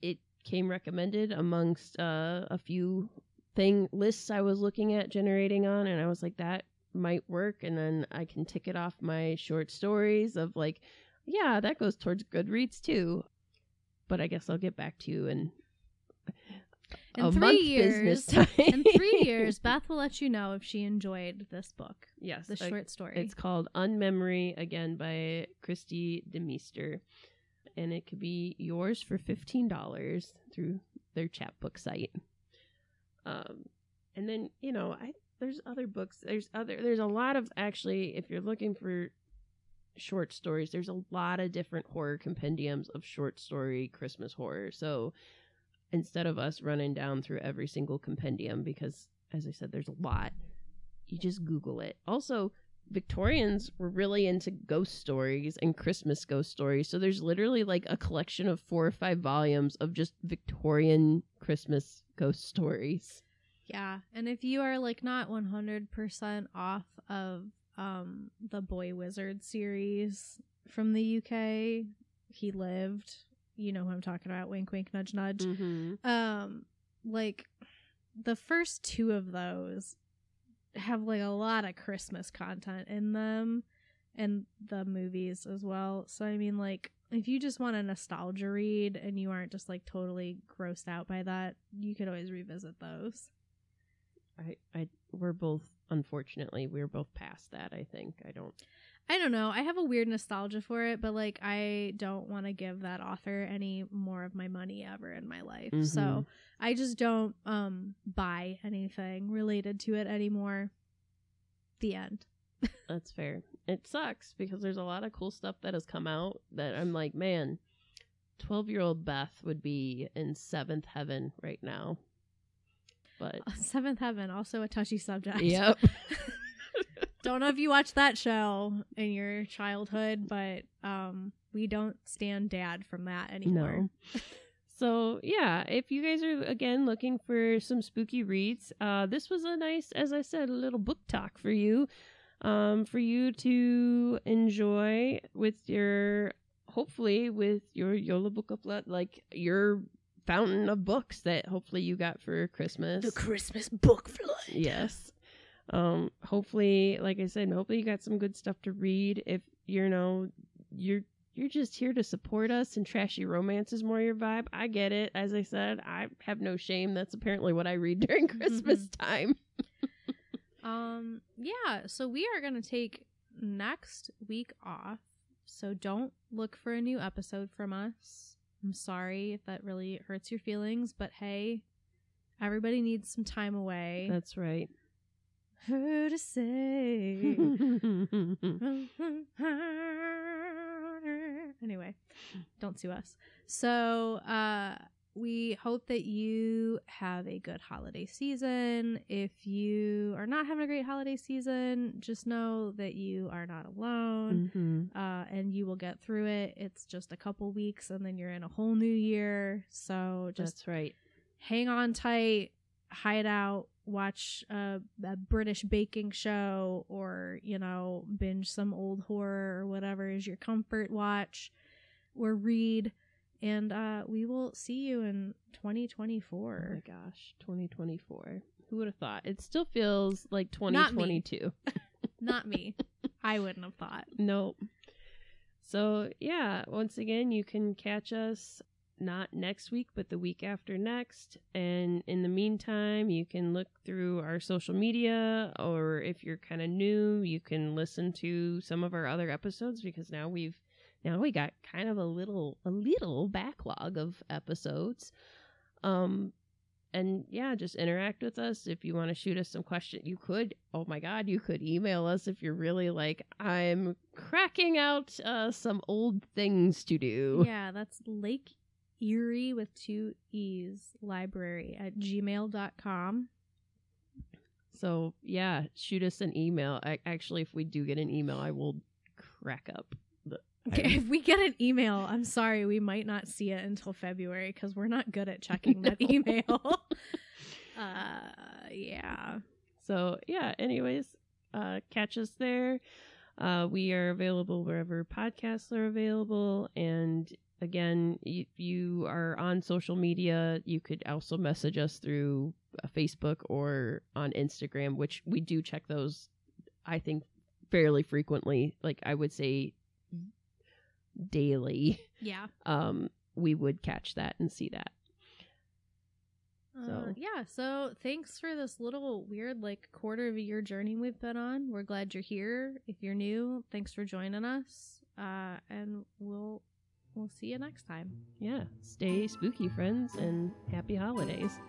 it came recommended amongst uh, a few thing lists I was looking at generating on, and I was like, that might work. And then I can tick it off my short stories of like, yeah, that goes towards Goodreads too. But I guess I'll get back to you in in three years. in three years, Beth will let you know if she enjoyed this book. Yes, the short story. It's called Unmemory again by Kristi DeMeester and it could be yours for $15 through their chapbook site. Um, and then, you know, I there's other books. There's other there's a lot of actually if you're looking for short stories, there's a lot of different horror compendiums of short story Christmas horror. So instead of us running down through every single compendium because as I said there's a lot, you just Google it. Also, Victorians were really into ghost stories and Christmas ghost stories. So there's literally like a collection of four or five volumes of just Victorian Christmas ghost stories. Yeah. And if you are like not 100% off of um the Boy Wizard series from the UK, he lived, you know who I'm talking about, wink wink nudge nudge. Mm-hmm. Um like the first two of those have like a lot of Christmas content in them and the movies as well. So I mean like if you just want a nostalgia read and you aren't just like totally grossed out by that, you could always revisit those. I I we're both unfortunately we're both past that, I think. I don't I don't know. I have a weird nostalgia for it, but like I don't want to give that author any more of my money ever in my life. Mm-hmm. So I just don't um buy anything related to it anymore. The end. That's fair. It sucks because there's a lot of cool stuff that has come out that I'm like, man, 12 year old Beth would be in seventh heaven right now. But seventh heaven, also a touchy subject. Yep. don't know if you watched that show in your childhood, but um, we don't stand dad from that anymore. No. So yeah, if you guys are again looking for some spooky reads, uh, this was a nice, as I said, a little book talk for you, um, for you to enjoy with your, hopefully with your Jólabókaflóð, like your fountain of books that hopefully you got for Christmas. The Christmas book flood. Yes. Um, hopefully, like I said, hopefully you got some good stuff to read. If you know you're you're just here to support us and trashy romance is more your vibe. I get it. As I said, I have no shame. That's apparently what I read during Christmas time. Um, yeah, so we are going to take next week off. So don't look for a new episode from us. I'm sorry if that really hurts your feelings, but hey, everybody needs some time away. That's right. Who to say? anyway, don't sue us. So, uh, we hope that you have a good holiday season. If you are not having a great holiday season, just know that you are not alone Mhm. uh, and you will get through it. It's just a couple weeks and then you're in a whole new year. So just That's right. hang on tight, hide out, watch a, a British baking show, or you know, binge some old horror or whatever is your comfort watch, or read. And uh, we will see you in Oh my 2024. gosh, 2024. Who would have thought? It still feels like 2022. Not me. 2022. Not me. I wouldn't have thought. Nope. So, yeah, once again, you can catch us not next week, but the week after next. And in the meantime, you can look through our social media, or if you're kind of new, you can listen to some of our other episodes because now we've now we got kind of a little a little backlog of episodes. Um and yeah, just interact with us. If you want to shoot us some questions, you could. Oh my God, you could email us if you're really like, I'm cracking out uh, some old things to do. Yeah, that's Lake Erie with two E's library at gmail.com. So yeah, shoot us an email. I, actually, if we do get an email, I will crack up. The, Okay, if we get an email, I'm sorry, we might not see it until February because we're not good at checking that email. uh, yeah. So yeah, anyways, uh, catch us there. Uh, we are available wherever podcasts are available. And again, if you are on social media, you could also message us through uh, Facebook or on Instagram, which we do check those, I think, fairly frequently. Like I would say daily. Yeah. Um, we would catch that and see that. Uh, So- yeah. So thanks for this little weird, like, quarter of a year journey we've been on. We're glad you're here. If you're new, thanks for joining us. Uh, and we'll we'll see you next time. Yeah, stay spooky, friends, and happy holidays.